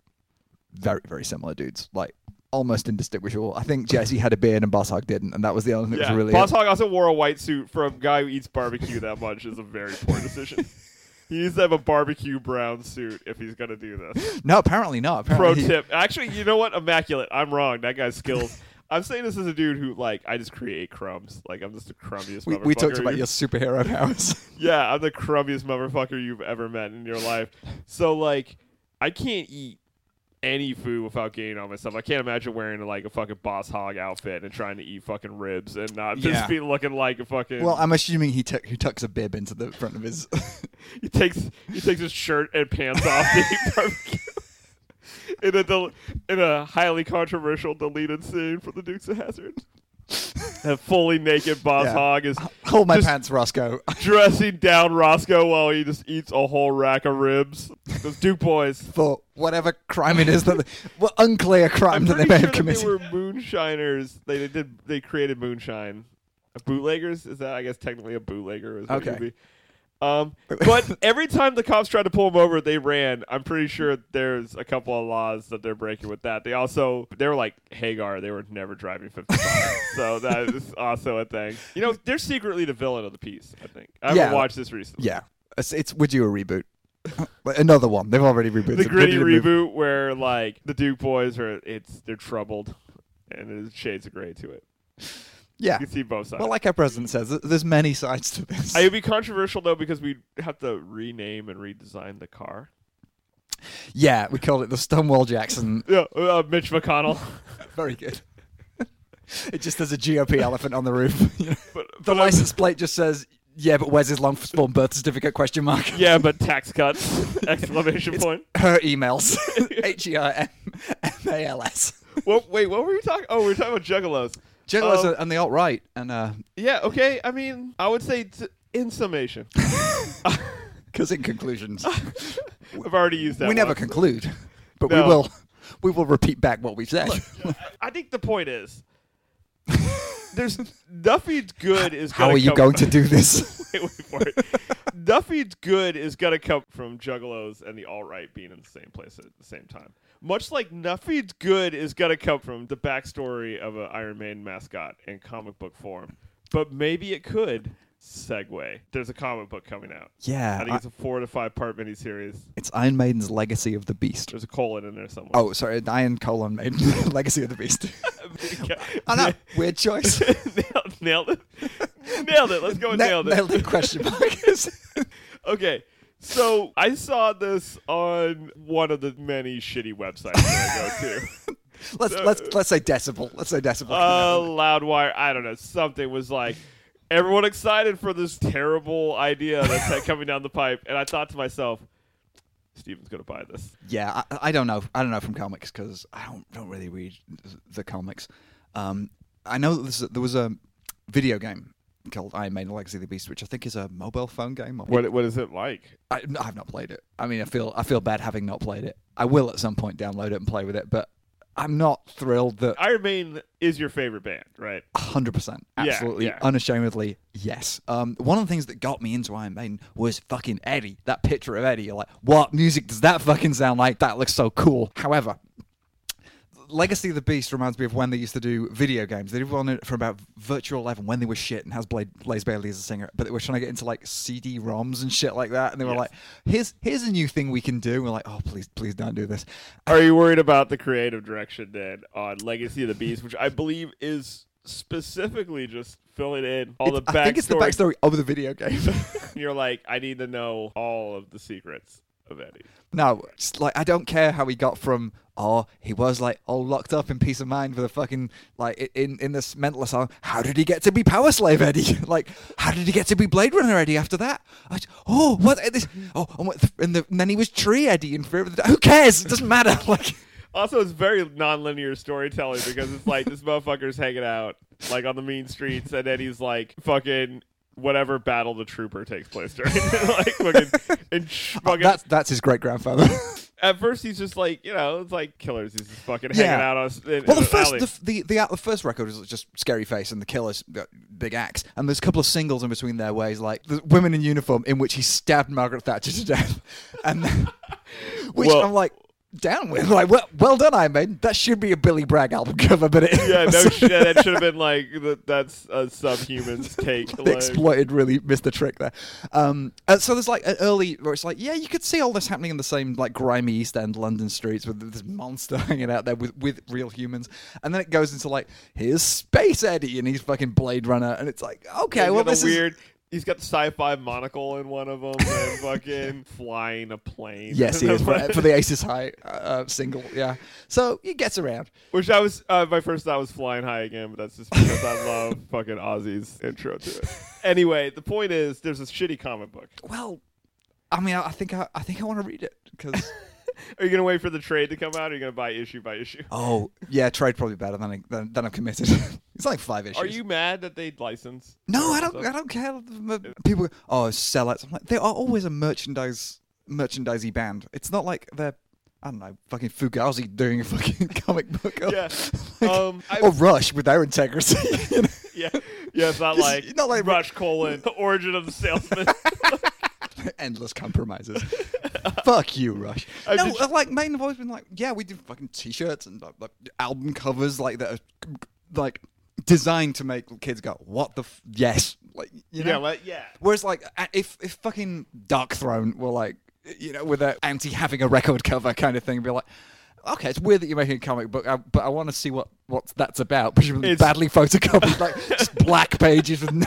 Speaker 1: very very similar dudes. Like almost indistinguishable. I think Jesse had a beard and Boss Hogg didn't, and that was the only thing that was really.
Speaker 2: Boss Hogg also wore a white suit for a guy who eats barbecue that much is a very poor decision. he needs to have a barbecue brown suit if he's gonna do this.
Speaker 1: no, apparently not.
Speaker 2: Pro
Speaker 1: Apparently he-
Speaker 2: tip. Actually, you know what? Immaculate. I'm wrong. That guy's skills. I'm saying this as a dude who like I just create crumbs. Like I'm just the crumbiest.
Speaker 1: We,
Speaker 2: motherfucker
Speaker 1: we talked about
Speaker 2: you-
Speaker 1: your superhero powers.
Speaker 2: Yeah, I'm the crumbiest motherfucker you've ever met in your life. So like, I can't eat any food without gaining on myself. I can't imagine wearing like a fucking boss hogg outfit and trying to eat fucking ribs and not just
Speaker 1: Yeah.
Speaker 2: be looking like a fucking.
Speaker 1: well, I'm assuming he tuck he tucks a bib into the front of his.
Speaker 2: he takes he takes his shirt and pants off. In a del- in a highly controversial deleted scene for the Dukes of Hazzard, a fully naked boss
Speaker 1: Yeah.
Speaker 2: hog is
Speaker 1: Hold my
Speaker 2: Just-
Speaker 1: pants, Roscoe.
Speaker 2: dressing down Roscoe while he just eats a whole rack of ribs. Those Duke boys.
Speaker 1: for whatever crime it is that, well, unclear crime
Speaker 2: I'm
Speaker 1: that they
Speaker 2: pretty
Speaker 1: may
Speaker 2: sure
Speaker 1: have
Speaker 2: that
Speaker 1: committed.
Speaker 2: they were moonshiners. They, they did. They created moonshine. Bootleggers is that? I guess technically a bootlegger is what
Speaker 1: Okay.
Speaker 2: you'd be. Um, but every time the cops tried to pull them over, they ran. I'm pretty sure there's a couple of laws that they're breaking with that. They also they were like Hagar. They were never driving 55, so that is also a thing. You know, they're secretly the villain of the piece. I think I haven't watched this recently.
Speaker 1: yeah, it's, it's would you a reboot? Another one. They've already rebooted.
Speaker 2: the gritty
Speaker 1: to move-
Speaker 2: reboot where like the Duke boys are it's they're troubled and there's shades of gray to it.
Speaker 1: Yeah.
Speaker 2: You can see both sides.
Speaker 1: Well, like our president says, th- there's many sides to this.
Speaker 2: it would be controversial though because we'd have to rename and redesign the car.
Speaker 1: yeah, we called it the Stonewall Jackson.
Speaker 2: Yeah, uh, Mitch McConnell.
Speaker 1: Very good. it just has a GOP elephant on the roof.
Speaker 2: but,
Speaker 1: The
Speaker 2: but I'm-
Speaker 1: license plate just says, "Yeah, but where's his long form birth certificate?" Question mark.
Speaker 2: yeah, but tax cuts! Exclamation point.
Speaker 1: Her emails. H e r m m a l s.
Speaker 2: Well, wait, what were we talking? Oh, we were talking about juggalos.
Speaker 1: Juggalos
Speaker 2: Um,
Speaker 1: on the alt right, and uh,
Speaker 2: Yeah, okay. I mean, I would say t- in summation,
Speaker 1: because in conclusions,
Speaker 2: I've already used that.
Speaker 1: we never conclude, but
Speaker 2: No.
Speaker 1: we will. We will repeat back what we've said.
Speaker 2: I think the point is, there's nothing's good is.
Speaker 1: How are you going to do this?
Speaker 2: wait, wait for it. Nothing's good is gonna come from Juggalos and the alt right being in the same place at the same time. Much like nothing's good is gonna come from the backstory of an Iron Maiden mascot in comic book form, but maybe it could segue. There's a comic book coming out.
Speaker 1: Yeah,
Speaker 2: I think
Speaker 1: I-
Speaker 2: it's a four to five part miniseries.
Speaker 1: it's Iron Maiden's Legacy of the Beast.
Speaker 2: There's a colon in there somewhere.
Speaker 1: Oh, sorry, Iron Colon Maiden, Legacy of the Beast. I know, weird choice.
Speaker 2: nailed, nailed it. Nailed it. Let's go and
Speaker 1: Na-
Speaker 2: nailed it.
Speaker 1: Nailed it. Question mark.
Speaker 2: Okay. So I saw this on one of the many shitty websites that I go to.
Speaker 1: let's let's let's say decibel. Let's say decibel.
Speaker 2: uh, Loudwire. I don't know. Something was like everyone excited for this terrible idea that's coming down the pipe, and I thought to myself, Steven's gonna buy this.
Speaker 1: yeah, I, I don't know. I don't know from comics because I don't don't really read the comics. Um, I know that there's there was a video game called Iron Maiden: Legacy of the Beast, which I think is a mobile phone game.
Speaker 2: What What is it like?
Speaker 1: I, I've not played it. I mean, I feel I feel bad having not played it. I will at some point download it and play with it, but I'm not thrilled that
Speaker 2: Iron Maiden is your favorite band, right?
Speaker 1: hundred percent,
Speaker 2: Yeah,
Speaker 1: absolutely,
Speaker 2: yeah.
Speaker 1: unashamedly, yes. Um, one of the things that got me into Iron Maiden was fucking Eddie. That picture of Eddie, you're like, what music does that fucking sound like? That looks so cool. However. Legacy of the Beast reminds me of when they used to do video games. They did one for about Virtual Eleven when they were shit and has Blade, Blaze Bayley as a singer, but they were trying to get into like CD-ROMs and shit like that. And they were
Speaker 2: Yes.
Speaker 1: like, "Here's here's a new thing we can do." we're like, "Oh, please, please don't do this."
Speaker 2: Are you worried about the creative direction then on Legacy of the Beast, which I believe is specifically just filling in all the
Speaker 1: It's-
Speaker 2: backstory?
Speaker 1: I think it's the backstory of the video game.
Speaker 2: You're like, I need to know all of the secrets. Of Eddie.
Speaker 1: No, like I don't care how he got from oh he was like all locked up in Piece of Mind for the fucking like in in this mental asylum. How did he get to be Power Slave Eddie? like how did he get to be Blade Runner Eddie after that? I, oh what eh, this? Oh and, what, and, the, and then he was Tree Eddie in Fear of the. Who cares? It doesn't matter. Like
Speaker 2: Also, it's very non-linear storytelling because it's like this motherfucker's hanging out like on the mean streets, and then he's like fucking whatever battle the trooper takes place during, like fucking and sh-
Speaker 1: oh,
Speaker 2: fucking.
Speaker 1: that's that's his great grandfather.
Speaker 2: At first, he's just like you know, it's like killers. He's just fucking
Speaker 1: Yeah.
Speaker 2: hanging out on. s- In,
Speaker 1: Well,
Speaker 2: in
Speaker 1: the
Speaker 2: an
Speaker 1: first
Speaker 2: alley.
Speaker 1: the, the the the first record is just Scary Face and the Killers, uh, Big Axe, and there's a couple of singles in between there where he's like the women in uniform in which he stabbed Margaret Thatcher to death, and then, which
Speaker 2: Well-
Speaker 1: I'm like down with. Like, well, well done, Iron Maiden. That should be a Billy Bragg album cover, but it
Speaker 2: yeah, no shit. That should have been like that's a subhuman's take.
Speaker 1: the
Speaker 2: like-
Speaker 1: exploited really missed the trick there. Um, and so there's like an early where it's like, yeah, you could see all this happening in the same like grimy East End London streets with this monster hanging out there with, with real humans, and then it goes into like here's Space Eddie and he's fucking Blade Runner, and it's like, okay,
Speaker 2: He's
Speaker 1: well this
Speaker 2: a
Speaker 1: is
Speaker 2: weird. He's got the sci-fi monocle in one of them, and fucking flying a plane.
Speaker 1: yes, he is for, for the Aces High uh, single, yeah. So he gets around.
Speaker 2: Which I was, uh, my first thought was flying high again, but that's just because I love fucking Ozzy's intro to it. Anyway, the point is, there's this shitty comic book.
Speaker 1: Well, I mean, I, I think I, I think I want to read it because.
Speaker 2: Are you gonna wait for the trade to come out, or are you gonna buy issue by issue?
Speaker 1: Oh yeah, trade probably better than I, than, than I'm committed. it's like five issues.
Speaker 2: Are you mad that they license?
Speaker 1: No, I don't. I don't care. People, go, oh, sellouts. I'm like, they are always a merchandise, merchandisey band. It's not like they're, I don't know, fucking Fugazi doing a fucking comic book. Or,
Speaker 2: Yeah.
Speaker 1: like-
Speaker 2: Um, I-
Speaker 1: or Rush with their integrity. you know?
Speaker 2: Yeah, yeah. It's not
Speaker 1: This
Speaker 2: like
Speaker 1: not like-
Speaker 2: Rush colon the origin of the salesman.
Speaker 1: Endless compromises. Fuck you, Rush. No,
Speaker 2: did-
Speaker 1: uh, like Maiden have always been like, yeah, we do fucking t-shirts and like, like, album covers like that, are, like designed to make kids go, what the f-? yes, like you know.
Speaker 2: yeah, like, yeah.
Speaker 1: Whereas, like, if if fucking Darkthrone were like, you know, with their anti having a record cover kind of thing, be like, okay, it's weird that you're making a comic book, uh, but I want to see what what that's about. Presumably
Speaker 2: It's-
Speaker 1: badly photocopied, like just black pages with no.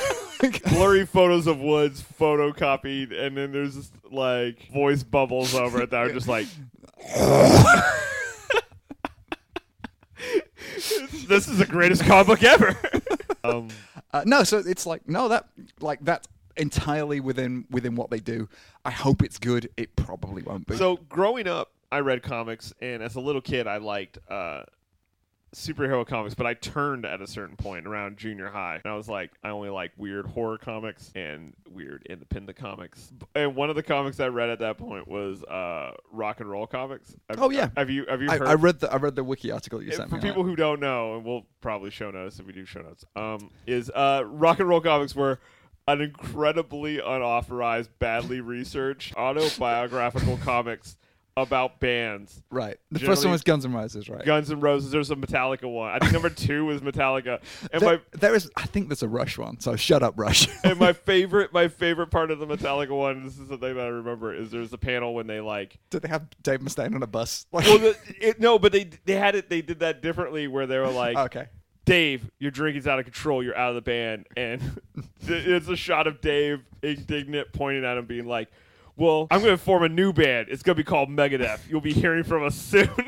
Speaker 2: Blurry photos of woods photocopied and then there's just like voice bubbles over it that are just like this is the greatest comic book ever um,
Speaker 1: Uh, no, so it's like no, that like that's entirely within within what they do. I hope it's good. It probably won't be.
Speaker 2: so growing up i read comics and as a little kid i liked uh, superhero comics but i turned at a certain point around junior high and i was like i only like weird horror comics and weird independent comics and one of the comics i read at that point was uh, rock and roll comics Have-
Speaker 1: Oh, yeah.
Speaker 2: have you have you
Speaker 1: I,
Speaker 2: heard
Speaker 1: I read the I read the wiki article you sent
Speaker 2: for
Speaker 1: me. on
Speaker 2: people who don't know, and we'll probably show notes if we do show notes, um, is uh, rock and roll comics were an incredibly unauthorized, badly researched autobiographical comics about bands.
Speaker 1: right, the first one was Guns N' Roses, right?
Speaker 2: Guns N' Roses. There's a Metallica one. I think number two was Metallica. And
Speaker 1: There-
Speaker 2: my
Speaker 1: there is, I think there's a Rush one. So shut up, Rush.
Speaker 2: and my favorite, my favorite part of the Metallica one. This is the thing that I remember is there's a panel when they like
Speaker 1: Did they have Dave Mustaine on a bus? Like,
Speaker 2: well, the, it, no, but they they had it. They did that differently, where they were like,
Speaker 1: okay.
Speaker 2: Dave, your drinking's out of control. You're out of the band. And it's a shot of Dave, indignant, pointing at him, being like, well, I'm going to form a new band. It's going to be called Megadeth. You'll be hearing from us soon.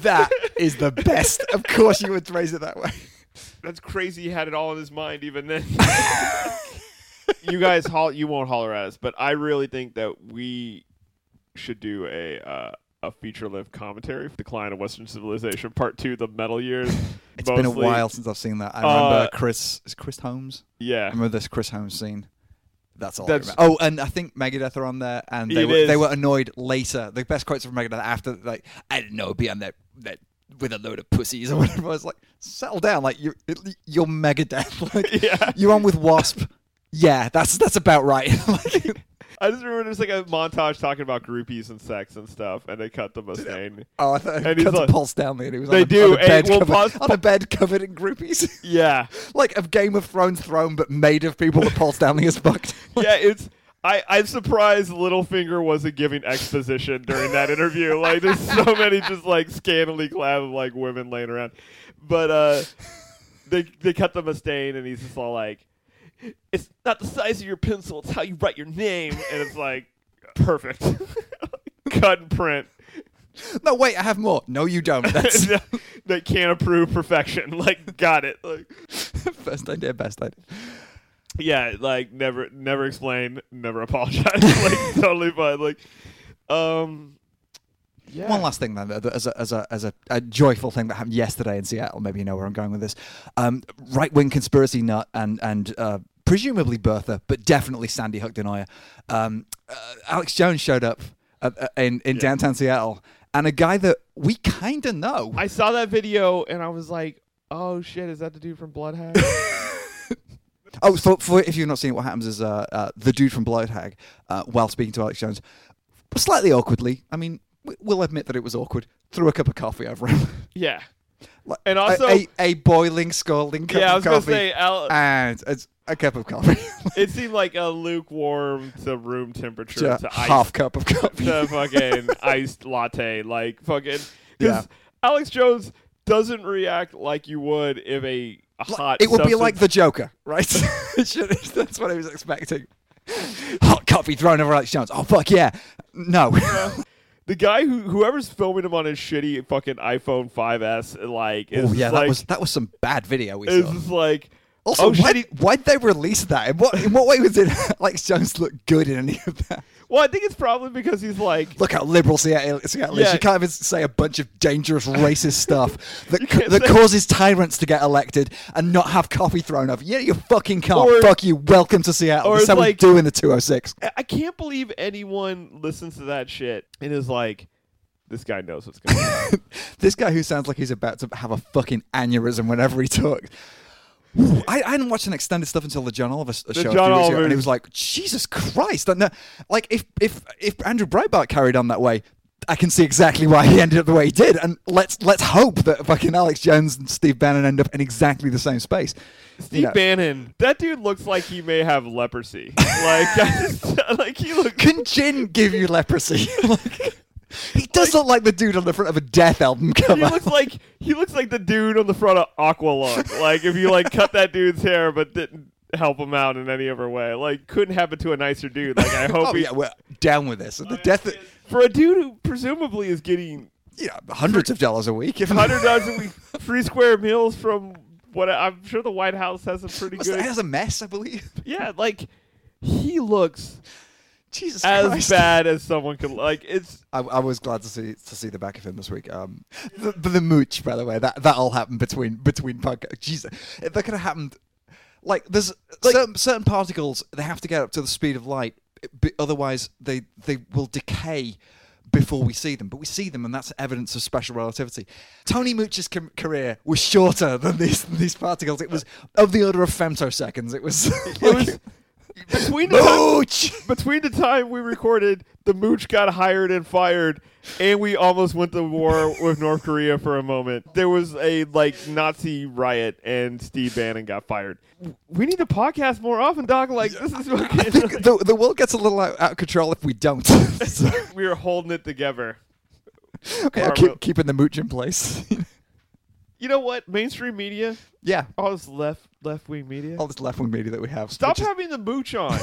Speaker 1: That is the best. Of course, you would phrase it that way.
Speaker 2: That's crazy. He had it all in his mind even then. you guys, you won't holler at us, but I really think that we should do a uh, a feature length commentary for Decline of Western Civilization Part Two, the Metal Years.
Speaker 1: It's been a while since I've seen that. I remember
Speaker 2: Uh,
Speaker 1: Chris. Is Chris Holmes?
Speaker 2: Yeah.
Speaker 1: I remember this Chris Holmes scene. That's all.
Speaker 2: That's-.
Speaker 1: Oh, and I think Megadeth are on there, and they were, they were annoyed later. The best quotes from Megadeth after, like, I didn't know it'd be on that that with a load of pussies or whatever. I was like, settle down, like you're you're Megadeth, like
Speaker 2: Yeah.
Speaker 1: you're on with Wasp. Yeah, that's that's about right. like,
Speaker 2: I just remember there's like a montage talking about groupies and sex and stuff, and they cut the Mustaine.
Speaker 1: oh, I thought
Speaker 2: And he's like-
Speaker 1: Paul Stanley, and he was
Speaker 2: They
Speaker 1: on a,
Speaker 2: do,
Speaker 1: on a
Speaker 2: and-
Speaker 1: bed
Speaker 2: well,
Speaker 1: covered, on a bed covered in groupies,
Speaker 2: Yeah,
Speaker 1: like a Game of Thrones throne, but made of people that Paul Stanley has fucked.
Speaker 2: yeah. It's I I'm surprised Littlefinger wasn't giving exposition during that interview. Like there's so many just like scantily clad like women laying around, but uh, they they cut the Mustaine, and he's just all like, "It's not the size of your pencil; it's how you write your name," and it's like perfect. cut and print
Speaker 1: No, wait, I have more. No, you don't. That's
Speaker 2: that can't approve perfection. Like, got it. Like,
Speaker 1: first idea, best idea.
Speaker 2: yeah, like never, never explain, never apologize. like, totally fine. Like, um, yeah.
Speaker 1: One last thing then, as a, as a as a, a joyful thing that happened yesterday in Seattle. Maybe you know where I'm going with this. Um, right wing conspiracy nut and and uh, presumably birther, but definitely Sandy Hook denier. Um, uh, Alex Jones showed up at, uh, in in
Speaker 2: Yeah.
Speaker 1: downtown Seattle, and a guy that we kind of know.
Speaker 2: I saw that video and I was like, oh shit, is that the dude from Bloodhag?
Speaker 1: Oh, for, for if you've not seen it, what happens is uh, uh, the dude from Bloodhag, uh, while speaking to Alex Jones, slightly awkwardly. I mean, we'll admit that it was awkward. Threw a cup of coffee over him.
Speaker 2: yeah. And also-
Speaker 1: a, a boiling, scalding cup
Speaker 2: Yeah, I
Speaker 1: of
Speaker 2: was gonna
Speaker 1: coffee,
Speaker 2: say, Al-
Speaker 1: and it's a cup of coffee,
Speaker 2: it seemed like a lukewarm to room temperature
Speaker 1: Just
Speaker 2: to
Speaker 1: half cup of coffee.
Speaker 2: to fucking iced latte, like fucking.
Speaker 1: Yeah.
Speaker 2: Because Alex Jones doesn't react like you would if a hot.
Speaker 1: it would be like the Joker, right? That's what I was expecting. Hot coffee thrown over Alex Jones. Oh fuck yeah! No,
Speaker 2: the guy who whoever's filming him on his shitty fucking iPhone 5s, like, is
Speaker 1: oh yeah,
Speaker 2: like,
Speaker 1: that was that was some bad video we
Speaker 2: is
Speaker 1: saw.
Speaker 2: like.
Speaker 1: Also,
Speaker 2: oh,
Speaker 1: why,
Speaker 2: did,
Speaker 1: why'd they release that? In what in what way was it Alex Jones look good in any of that?
Speaker 2: Well, I think it's probably because he's like.
Speaker 1: Look how liberal Seattle, Seattle is.
Speaker 2: Yeah.
Speaker 1: You can't even say a bunch of dangerous racist stuff that that
Speaker 2: say-
Speaker 1: causes tyrants to get elected and not have coffee thrown over. Yeah, you fucking can't.
Speaker 2: Or-
Speaker 1: Fuck you. Welcome to Seattle.
Speaker 2: or it's
Speaker 1: how we
Speaker 2: like-
Speaker 1: do in the 206.
Speaker 2: I- I can't believe anyone listens to that shit and is like, this guy knows what's going on.
Speaker 1: this guy who sounds like he's about to have a fucking aneurysm whenever he talks. Ooh, I, I hadn't watched an extended stuff until the John Oliver show few
Speaker 2: John Oliver-
Speaker 1: and it was like, Jesus Christ! And, uh, like if if if Andrew Breitbart carried on that way, I can see exactly why he ended up the way he did. And let's let's hope that fucking Alex Jones and Steve Bannon end up in exactly the same space.
Speaker 2: Steve
Speaker 1: know.
Speaker 2: Bannon, that dude looks like he may have leprosy. like, just, like he looks.
Speaker 1: Can gin give you leprosy? like, he does look like the dude on the front of a Death album cover.
Speaker 2: He looks like he looks like the dude on the front of Aqualung. Like if you like cut that dude's hair but didn't help him out in any other way, like couldn't happen to a nicer dude. Like I hope
Speaker 1: oh
Speaker 2: he,
Speaker 1: yeah, we're down with this. The death,
Speaker 2: for a dude who presumably is getting
Speaker 1: know, hundreds of dollars a week. If
Speaker 2: hundred dollars a week free square meals from what I'm sure the White House has a pretty
Speaker 1: What's
Speaker 2: good.
Speaker 1: It has a mess, I believe.
Speaker 2: Yeah, like he looks
Speaker 1: Jesus
Speaker 2: as
Speaker 1: Christ.
Speaker 2: bad as someone could. Like it's
Speaker 1: I, I was glad to see to see the back of him this week. Um, the, the mooch, by the way, that that all happened between between podcasts. Jesus, if that could have happened. Like there's certain, certain particles they have to get up to the speed of light, b- otherwise they they will decay before we see them. But we see them, and that's evidence of special relativity. Tony Mooch's com- career was shorter than these these particles. It was of the order of femtoseconds. It was.
Speaker 2: it was between the time, between the time we recorded, the mooch got hired and fired, and we almost went to war with North Korea for a moment. There was a like Nazi riot, and Steve Bannon got fired. We need to podcast more often, Doc. Like this is
Speaker 1: I think
Speaker 2: fucking.
Speaker 1: the, the world gets a little out, out of control if we don't.
Speaker 2: We are holding it together.
Speaker 1: okay, keep keeping the mooch in place.
Speaker 2: You know what? Mainstream media,
Speaker 1: yeah,
Speaker 2: all this left left wing media.
Speaker 1: all this left wing media that we have.
Speaker 2: Stop
Speaker 1: which is-
Speaker 2: having the mooch on.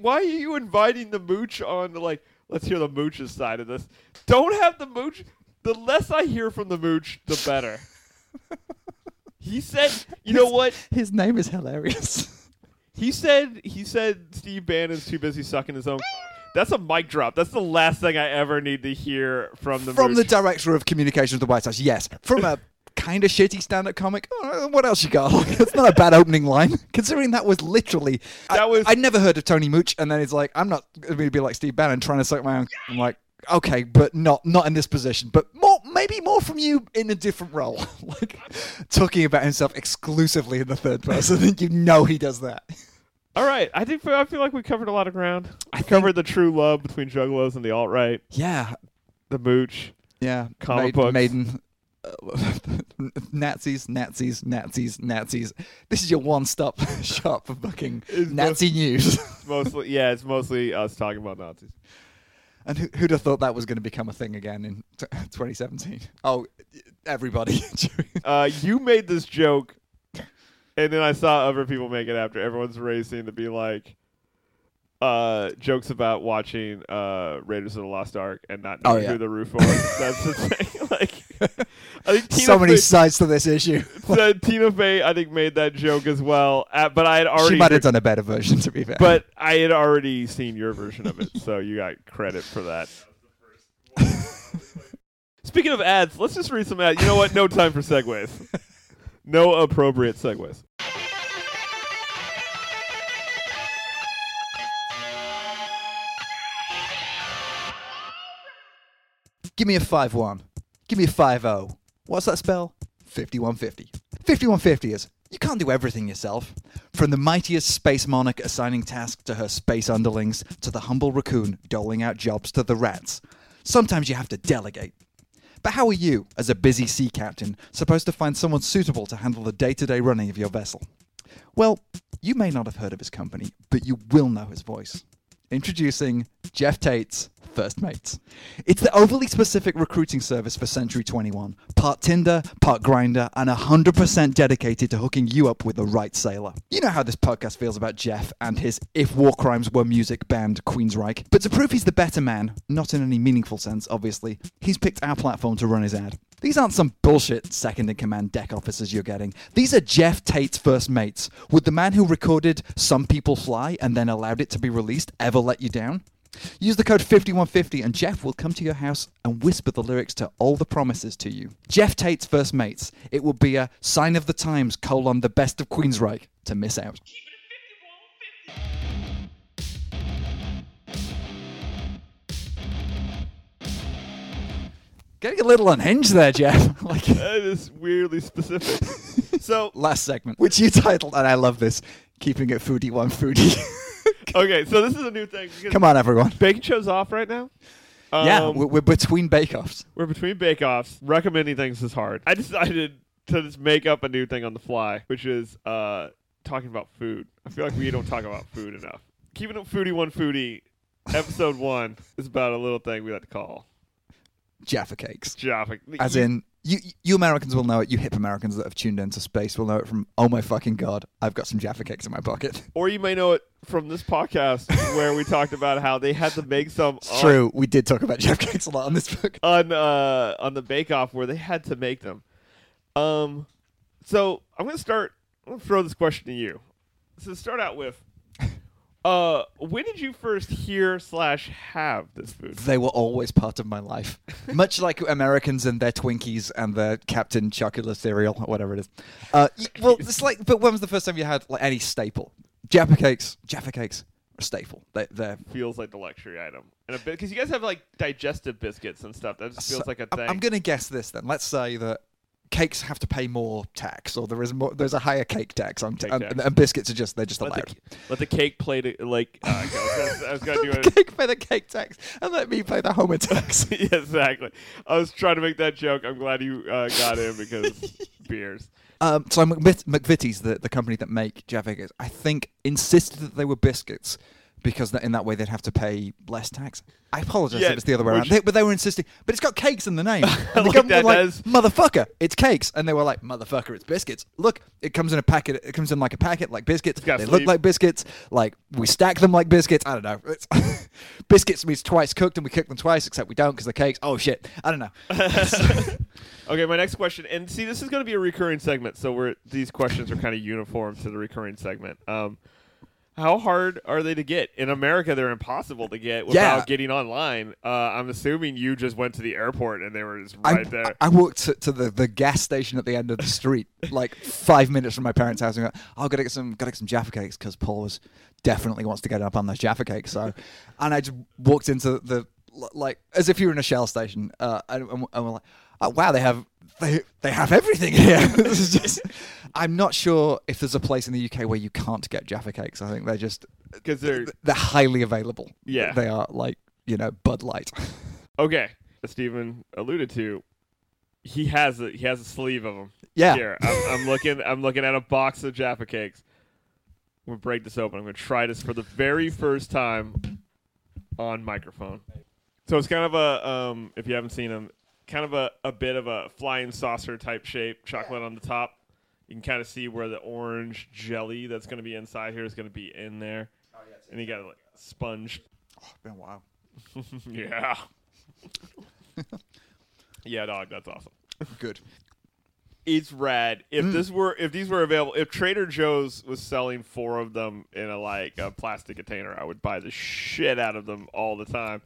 Speaker 2: Why are you inviting the mooch on? To like, let's hear the mooch's side of this. Don't have the mooch. The less I hear from the mooch, the better. he said, you know what?
Speaker 1: His name is hilarious.
Speaker 2: He said he said Steve Bannon's too busy sucking his own. That's a mic drop. That's the last thing I ever need to hear from the
Speaker 1: From the
Speaker 2: mooch.
Speaker 1: director of communications of the White House, yes. From a kind of shitty stand-up comic, oh, what else you got? That's not a bad opening line, considering that was literally. I,
Speaker 2: That was-
Speaker 1: I'd never heard of Tony Mooch, and then it's like, I'm not going to be like Steve Bannon trying to suck my own. I'm like, okay, but not not in this position, but more maybe more from you in a different role, like talking about himself exclusively in the third person. I think you know he does that.
Speaker 2: All right, I think I feel like we covered a lot of ground. I
Speaker 1: think-
Speaker 2: covered the true love between Juggalos and the alt right,
Speaker 1: Yeah,
Speaker 2: the mooch.
Speaker 1: Yeah,
Speaker 2: Comic
Speaker 1: Maid-
Speaker 2: books.
Speaker 1: Maiden. Nazis, Nazis, Nazis, Nazis. This is your one-stop shop for fucking
Speaker 2: It's
Speaker 1: Nazi news.
Speaker 2: mostly, yeah, it's mostly us talking about Nazis.
Speaker 1: and who, who'd have thought that was going to become a thing again in t- 2017? Oh, everybody.
Speaker 2: Uh, you made this joke, and then I saw other people make it after. Everyone's racing to be like, uh, jokes about watching uh, Raiders of the Lost Ark and not
Speaker 1: Oh,
Speaker 2: knowing
Speaker 1: yeah.
Speaker 2: who the roof was. That's the thing. like, I think Tina
Speaker 1: so many
Speaker 2: Fey,
Speaker 1: sides to this issue.
Speaker 2: Tina Fey, I think, made that joke as well. Uh, but I had already,
Speaker 1: she might have done a better version, to be fair.
Speaker 2: but I had already seen your version of it, so you got credit for that. Speaking of ads, let's just read some ads. You know what? No time for segues. No appropriate segues.
Speaker 1: Give me a 5 1. Give me a 5 0. What's that spell? 5150. 5150 is you can't do everything yourself. From the mightiest space monarch assigning tasks to her space underlings, to the humble raccoon doling out jobs to the rats. Sometimes you have to delegate. But how are you, as a busy sea captain, supposed to find someone suitable to handle the day to day running of your vessel? Well, you may not have heard of his company, but you will know his voice. Introducing Geoff Tate's First Mates. It's the overly specific recruiting service for Century 21. Part Tinder, part Grindr, and 100% dedicated to hooking you up with the right sailor. You know how this podcast feels about Geoff and his If War Crimes Were Music band Queensryche. But to prove he's the better man, not in any meaningful sense, obviously, he's picked our platform to run his ad. These aren't some bullshit second in command deck officers you're getting. These are Geoff Tate's first mates. Would the man who recorded Some People Fly and then allowed it to be released ever let you down? Use the code 5150 and Geoff will come to your house and whisper the lyrics to all the promises to you. Geoff Tate's first mates. It will be a sign of the times colon the best of Queensryche to miss out. Getting a little unhinged there, Geoff. like
Speaker 2: That is weirdly specific. so
Speaker 1: last segment, which you titled, and I love this, keeping it foodie one foodie.
Speaker 2: okay, so this is a new thing.
Speaker 1: Come on, everyone.
Speaker 2: Baking show's off right now.
Speaker 1: yeah,
Speaker 2: Um,
Speaker 1: we're, we're between bake-offs.
Speaker 2: We're between bake offs. Recommending things is hard. I decided to just make up a new thing on the fly, which is uh, talking about food. I feel like we don't talk about food enough. Keeping it foodie one foodie, episode one is about a little thing we like to call
Speaker 1: Jaffa cakes.
Speaker 2: Jaffa.
Speaker 1: As in, you you Americans will know it. You hip Americans that have tuned into space will know it from. Oh my fucking god! I've got some Jaffa cakes in my pocket.
Speaker 2: or you may know it from this podcast where we talked about how they had to make some
Speaker 1: It's
Speaker 2: on,
Speaker 1: true. We did talk about Jaffa cakes a lot on this book.
Speaker 2: on uh on the Bake Off where they had to make them. Um, so I'm gonna start. I'm gonna throw this question to you. So to start out with, uh, when did you first hear slash have this food?
Speaker 1: They were always part of my life, much like Americans and their Twinkies and their Captain Chocolate cereal or whatever it is. Uh, well, it's like. But when was the first time you had like any staple? Jaffa cakes. Jaffa cakes. a staple. They, they're
Speaker 2: Feels like the luxury item, and a bit because you guys have like digestive biscuits and stuff. That just feels
Speaker 1: So,
Speaker 2: like a thing.
Speaker 1: I'm going to guess this then. Let's say that cakes have to pay more tax, or there is more. There's a higher cake tax on,
Speaker 2: Cake
Speaker 1: and,
Speaker 2: tax.
Speaker 1: and biscuits are just they're just
Speaker 2: let,
Speaker 1: allowed.
Speaker 2: the, let the cake play to, like. Uh, I was, I was gonna do it.
Speaker 1: cake pay the cake tax, and let me pay the homer tax.
Speaker 2: yeah, exactly. I was trying to make that joke. I'm glad you uh, got in because beers.
Speaker 1: Um, so McVit- McVitie's, the, the company that make Jaffa cakes, I think insisted that they were biscuits because in that way they'd have to pay less tax. I apologize
Speaker 2: Yeah,
Speaker 1: if it's the other way around, They- but they were insisting. But it's got cakes in the name. And the
Speaker 2: like that,
Speaker 1: like,
Speaker 2: is-
Speaker 1: motherfucker, it's cakes, and they were like, motherfucker, it's biscuits. Look, it comes in a packet. It comes in like a packet, like biscuits. They
Speaker 2: sleeve.
Speaker 1: look like biscuits. Like we stack them like biscuits. I don't know. It's biscuits means twice cooked, and we cook them twice, except we don't because they're cakes. Oh shit, I don't know.
Speaker 2: Okay, my next question, and see, this is going to be a recurring segment, so we're these questions are kind of uniform to the recurring segment. Um, how hard are they to get in America? They're impossible to get without
Speaker 1: Yeah.
Speaker 2: getting online. Uh, I'm assuming you just went to the airport and they were just
Speaker 1: I,
Speaker 2: right there.
Speaker 1: I walked to, to the, the gas station at the end of the street, like five minutes from my parents' house, and go, "Oh, gotta get some, gotta get some Jaffa cakes," because Paul was definitely wants to get up on those Jaffa cakes. So, and I just walked into the like as if you were in a shell station, uh, and, and we're like, "Oh wow, they have." They, they have everything here. just. I'm not sure if there's a place in the UK where you can't get Jaffa cakes. I think they're just
Speaker 2: Because they're
Speaker 1: they're highly available.
Speaker 2: Yeah.
Speaker 1: they are like you know Bud Light.
Speaker 2: okay. As Stephen alluded to, he has a he has a sleeve of them.
Speaker 1: yeah,
Speaker 2: Here, I'm, I'm looking. I'm looking at a box of Jaffa cakes. I'm gonna break this open. I'm gonna try this for the very first time on microphone. So it's kind of a um, if you haven't seen them, kind of a, a bit of a flying saucer type shape, chocolate on the top. You can kind of see where the orange jelly that's going to be inside here is going to be in there. and you got like sponge.
Speaker 1: Oh, been a while.
Speaker 2: yeah. yeah, dog. That's awesome.
Speaker 1: Good.
Speaker 2: It's rad. If
Speaker 1: Mm.
Speaker 2: this were, if these were available, if Trader Joe's was selling four of them in a like a plastic container, I would buy the shit out of them all the time.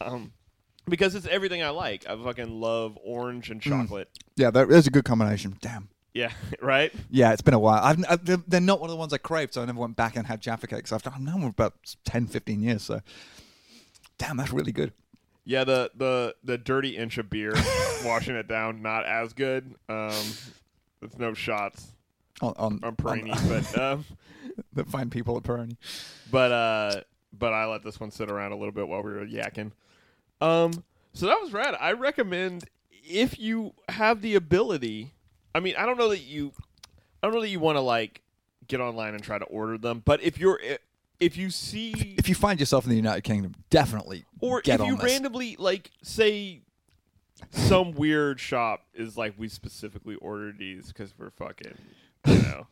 Speaker 2: Um, because it's everything I like. I fucking love orange and chocolate.
Speaker 1: Yeah, that is a good combination. Damn.
Speaker 2: Yeah, right.
Speaker 1: Yeah, it's been a while. I've, i they're- they're not one of the ones I craved, so I never went back and had Jaffa cakes. I've done them for about 10, 15 years. So, damn, that's really good.
Speaker 2: Yeah, the the the dirty inch of beer, washing it down, not as good. Um, there's no shots
Speaker 1: On, on,
Speaker 2: on Peroni, but um,
Speaker 1: that find people at Peroni.
Speaker 2: but uh, but I let this one sit around a little bit while we were yakking. Um, so that was rad. I recommend if you have the ability. I mean, I don't know that you, I don't know that you want to like get online and try to order them, but if you're if you see
Speaker 1: If you find yourself in the United Kingdom, definitely
Speaker 2: or if you
Speaker 1: this.
Speaker 2: randomly like say some weird shop is like we specifically ordered these because we're fucking you know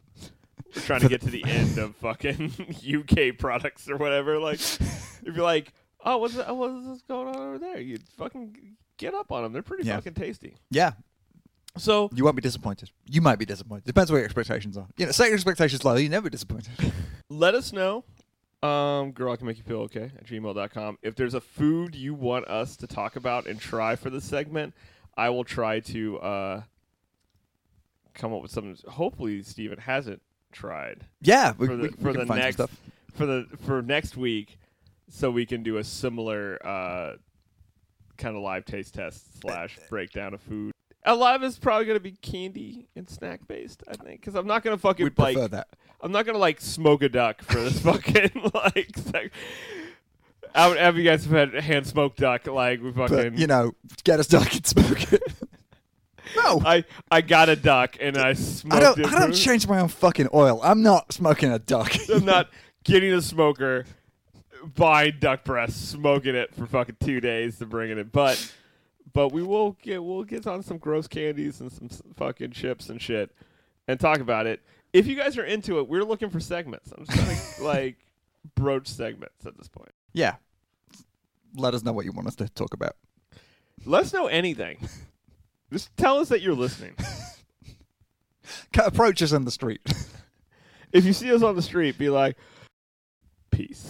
Speaker 2: we're trying to get to the end of fucking UK products or whatever. Like if you're like, oh, what's that, what's this going on over there? You fucking get up on them. They're pretty
Speaker 1: Yeah.
Speaker 2: fucking tasty.
Speaker 1: Yeah,
Speaker 2: So
Speaker 1: you won't be disappointed. You might be disappointed. Depends what your expectations are. You know, set your expectations low. You're never disappointed.
Speaker 2: let us know. Um, girl, I can make you feel okay at gmail.com. If there's a food you want us to talk about and try for the segment, I will try to uh, come up with something. Hopefully, Steven hasn't tried
Speaker 1: Yeah, we,
Speaker 2: For the-
Speaker 1: we,
Speaker 2: for
Speaker 1: we can
Speaker 2: the
Speaker 1: find
Speaker 2: next-
Speaker 1: stuff.
Speaker 2: for the for next week, so we can do a similar uh, kind of live taste test slash breakdown of food. A lot of it's probably gonna be candy and snack based, I think, because I'm not gonna fucking
Speaker 1: We'd
Speaker 2: like
Speaker 1: prefer that.
Speaker 2: I'm not gonna like smoke a duck for this fucking like. Sec- I would have you guys have had hand smoked duck like we fucking.
Speaker 1: But, you know, get us duck and smoke it. no.
Speaker 2: I I got a duck and I smoked
Speaker 1: I don't.
Speaker 2: it.
Speaker 1: I don't
Speaker 2: for-
Speaker 1: change my own fucking oil. I'm not smoking a duck.
Speaker 2: I'm not getting a smoker, buying duck breast, smoking it for fucking two days to bring it. But but we will get we'll get on some gross candies and some fucking chips and shit and talk about it. If you guys are into it, we're looking for segments. I'm just to like broach segments at this point.
Speaker 1: yeah. Let us know what you want us to talk about.
Speaker 2: Let us know anything. Just tell us that you're listening.
Speaker 1: Approach us on the street.
Speaker 2: If you see us on the street, be like, peace.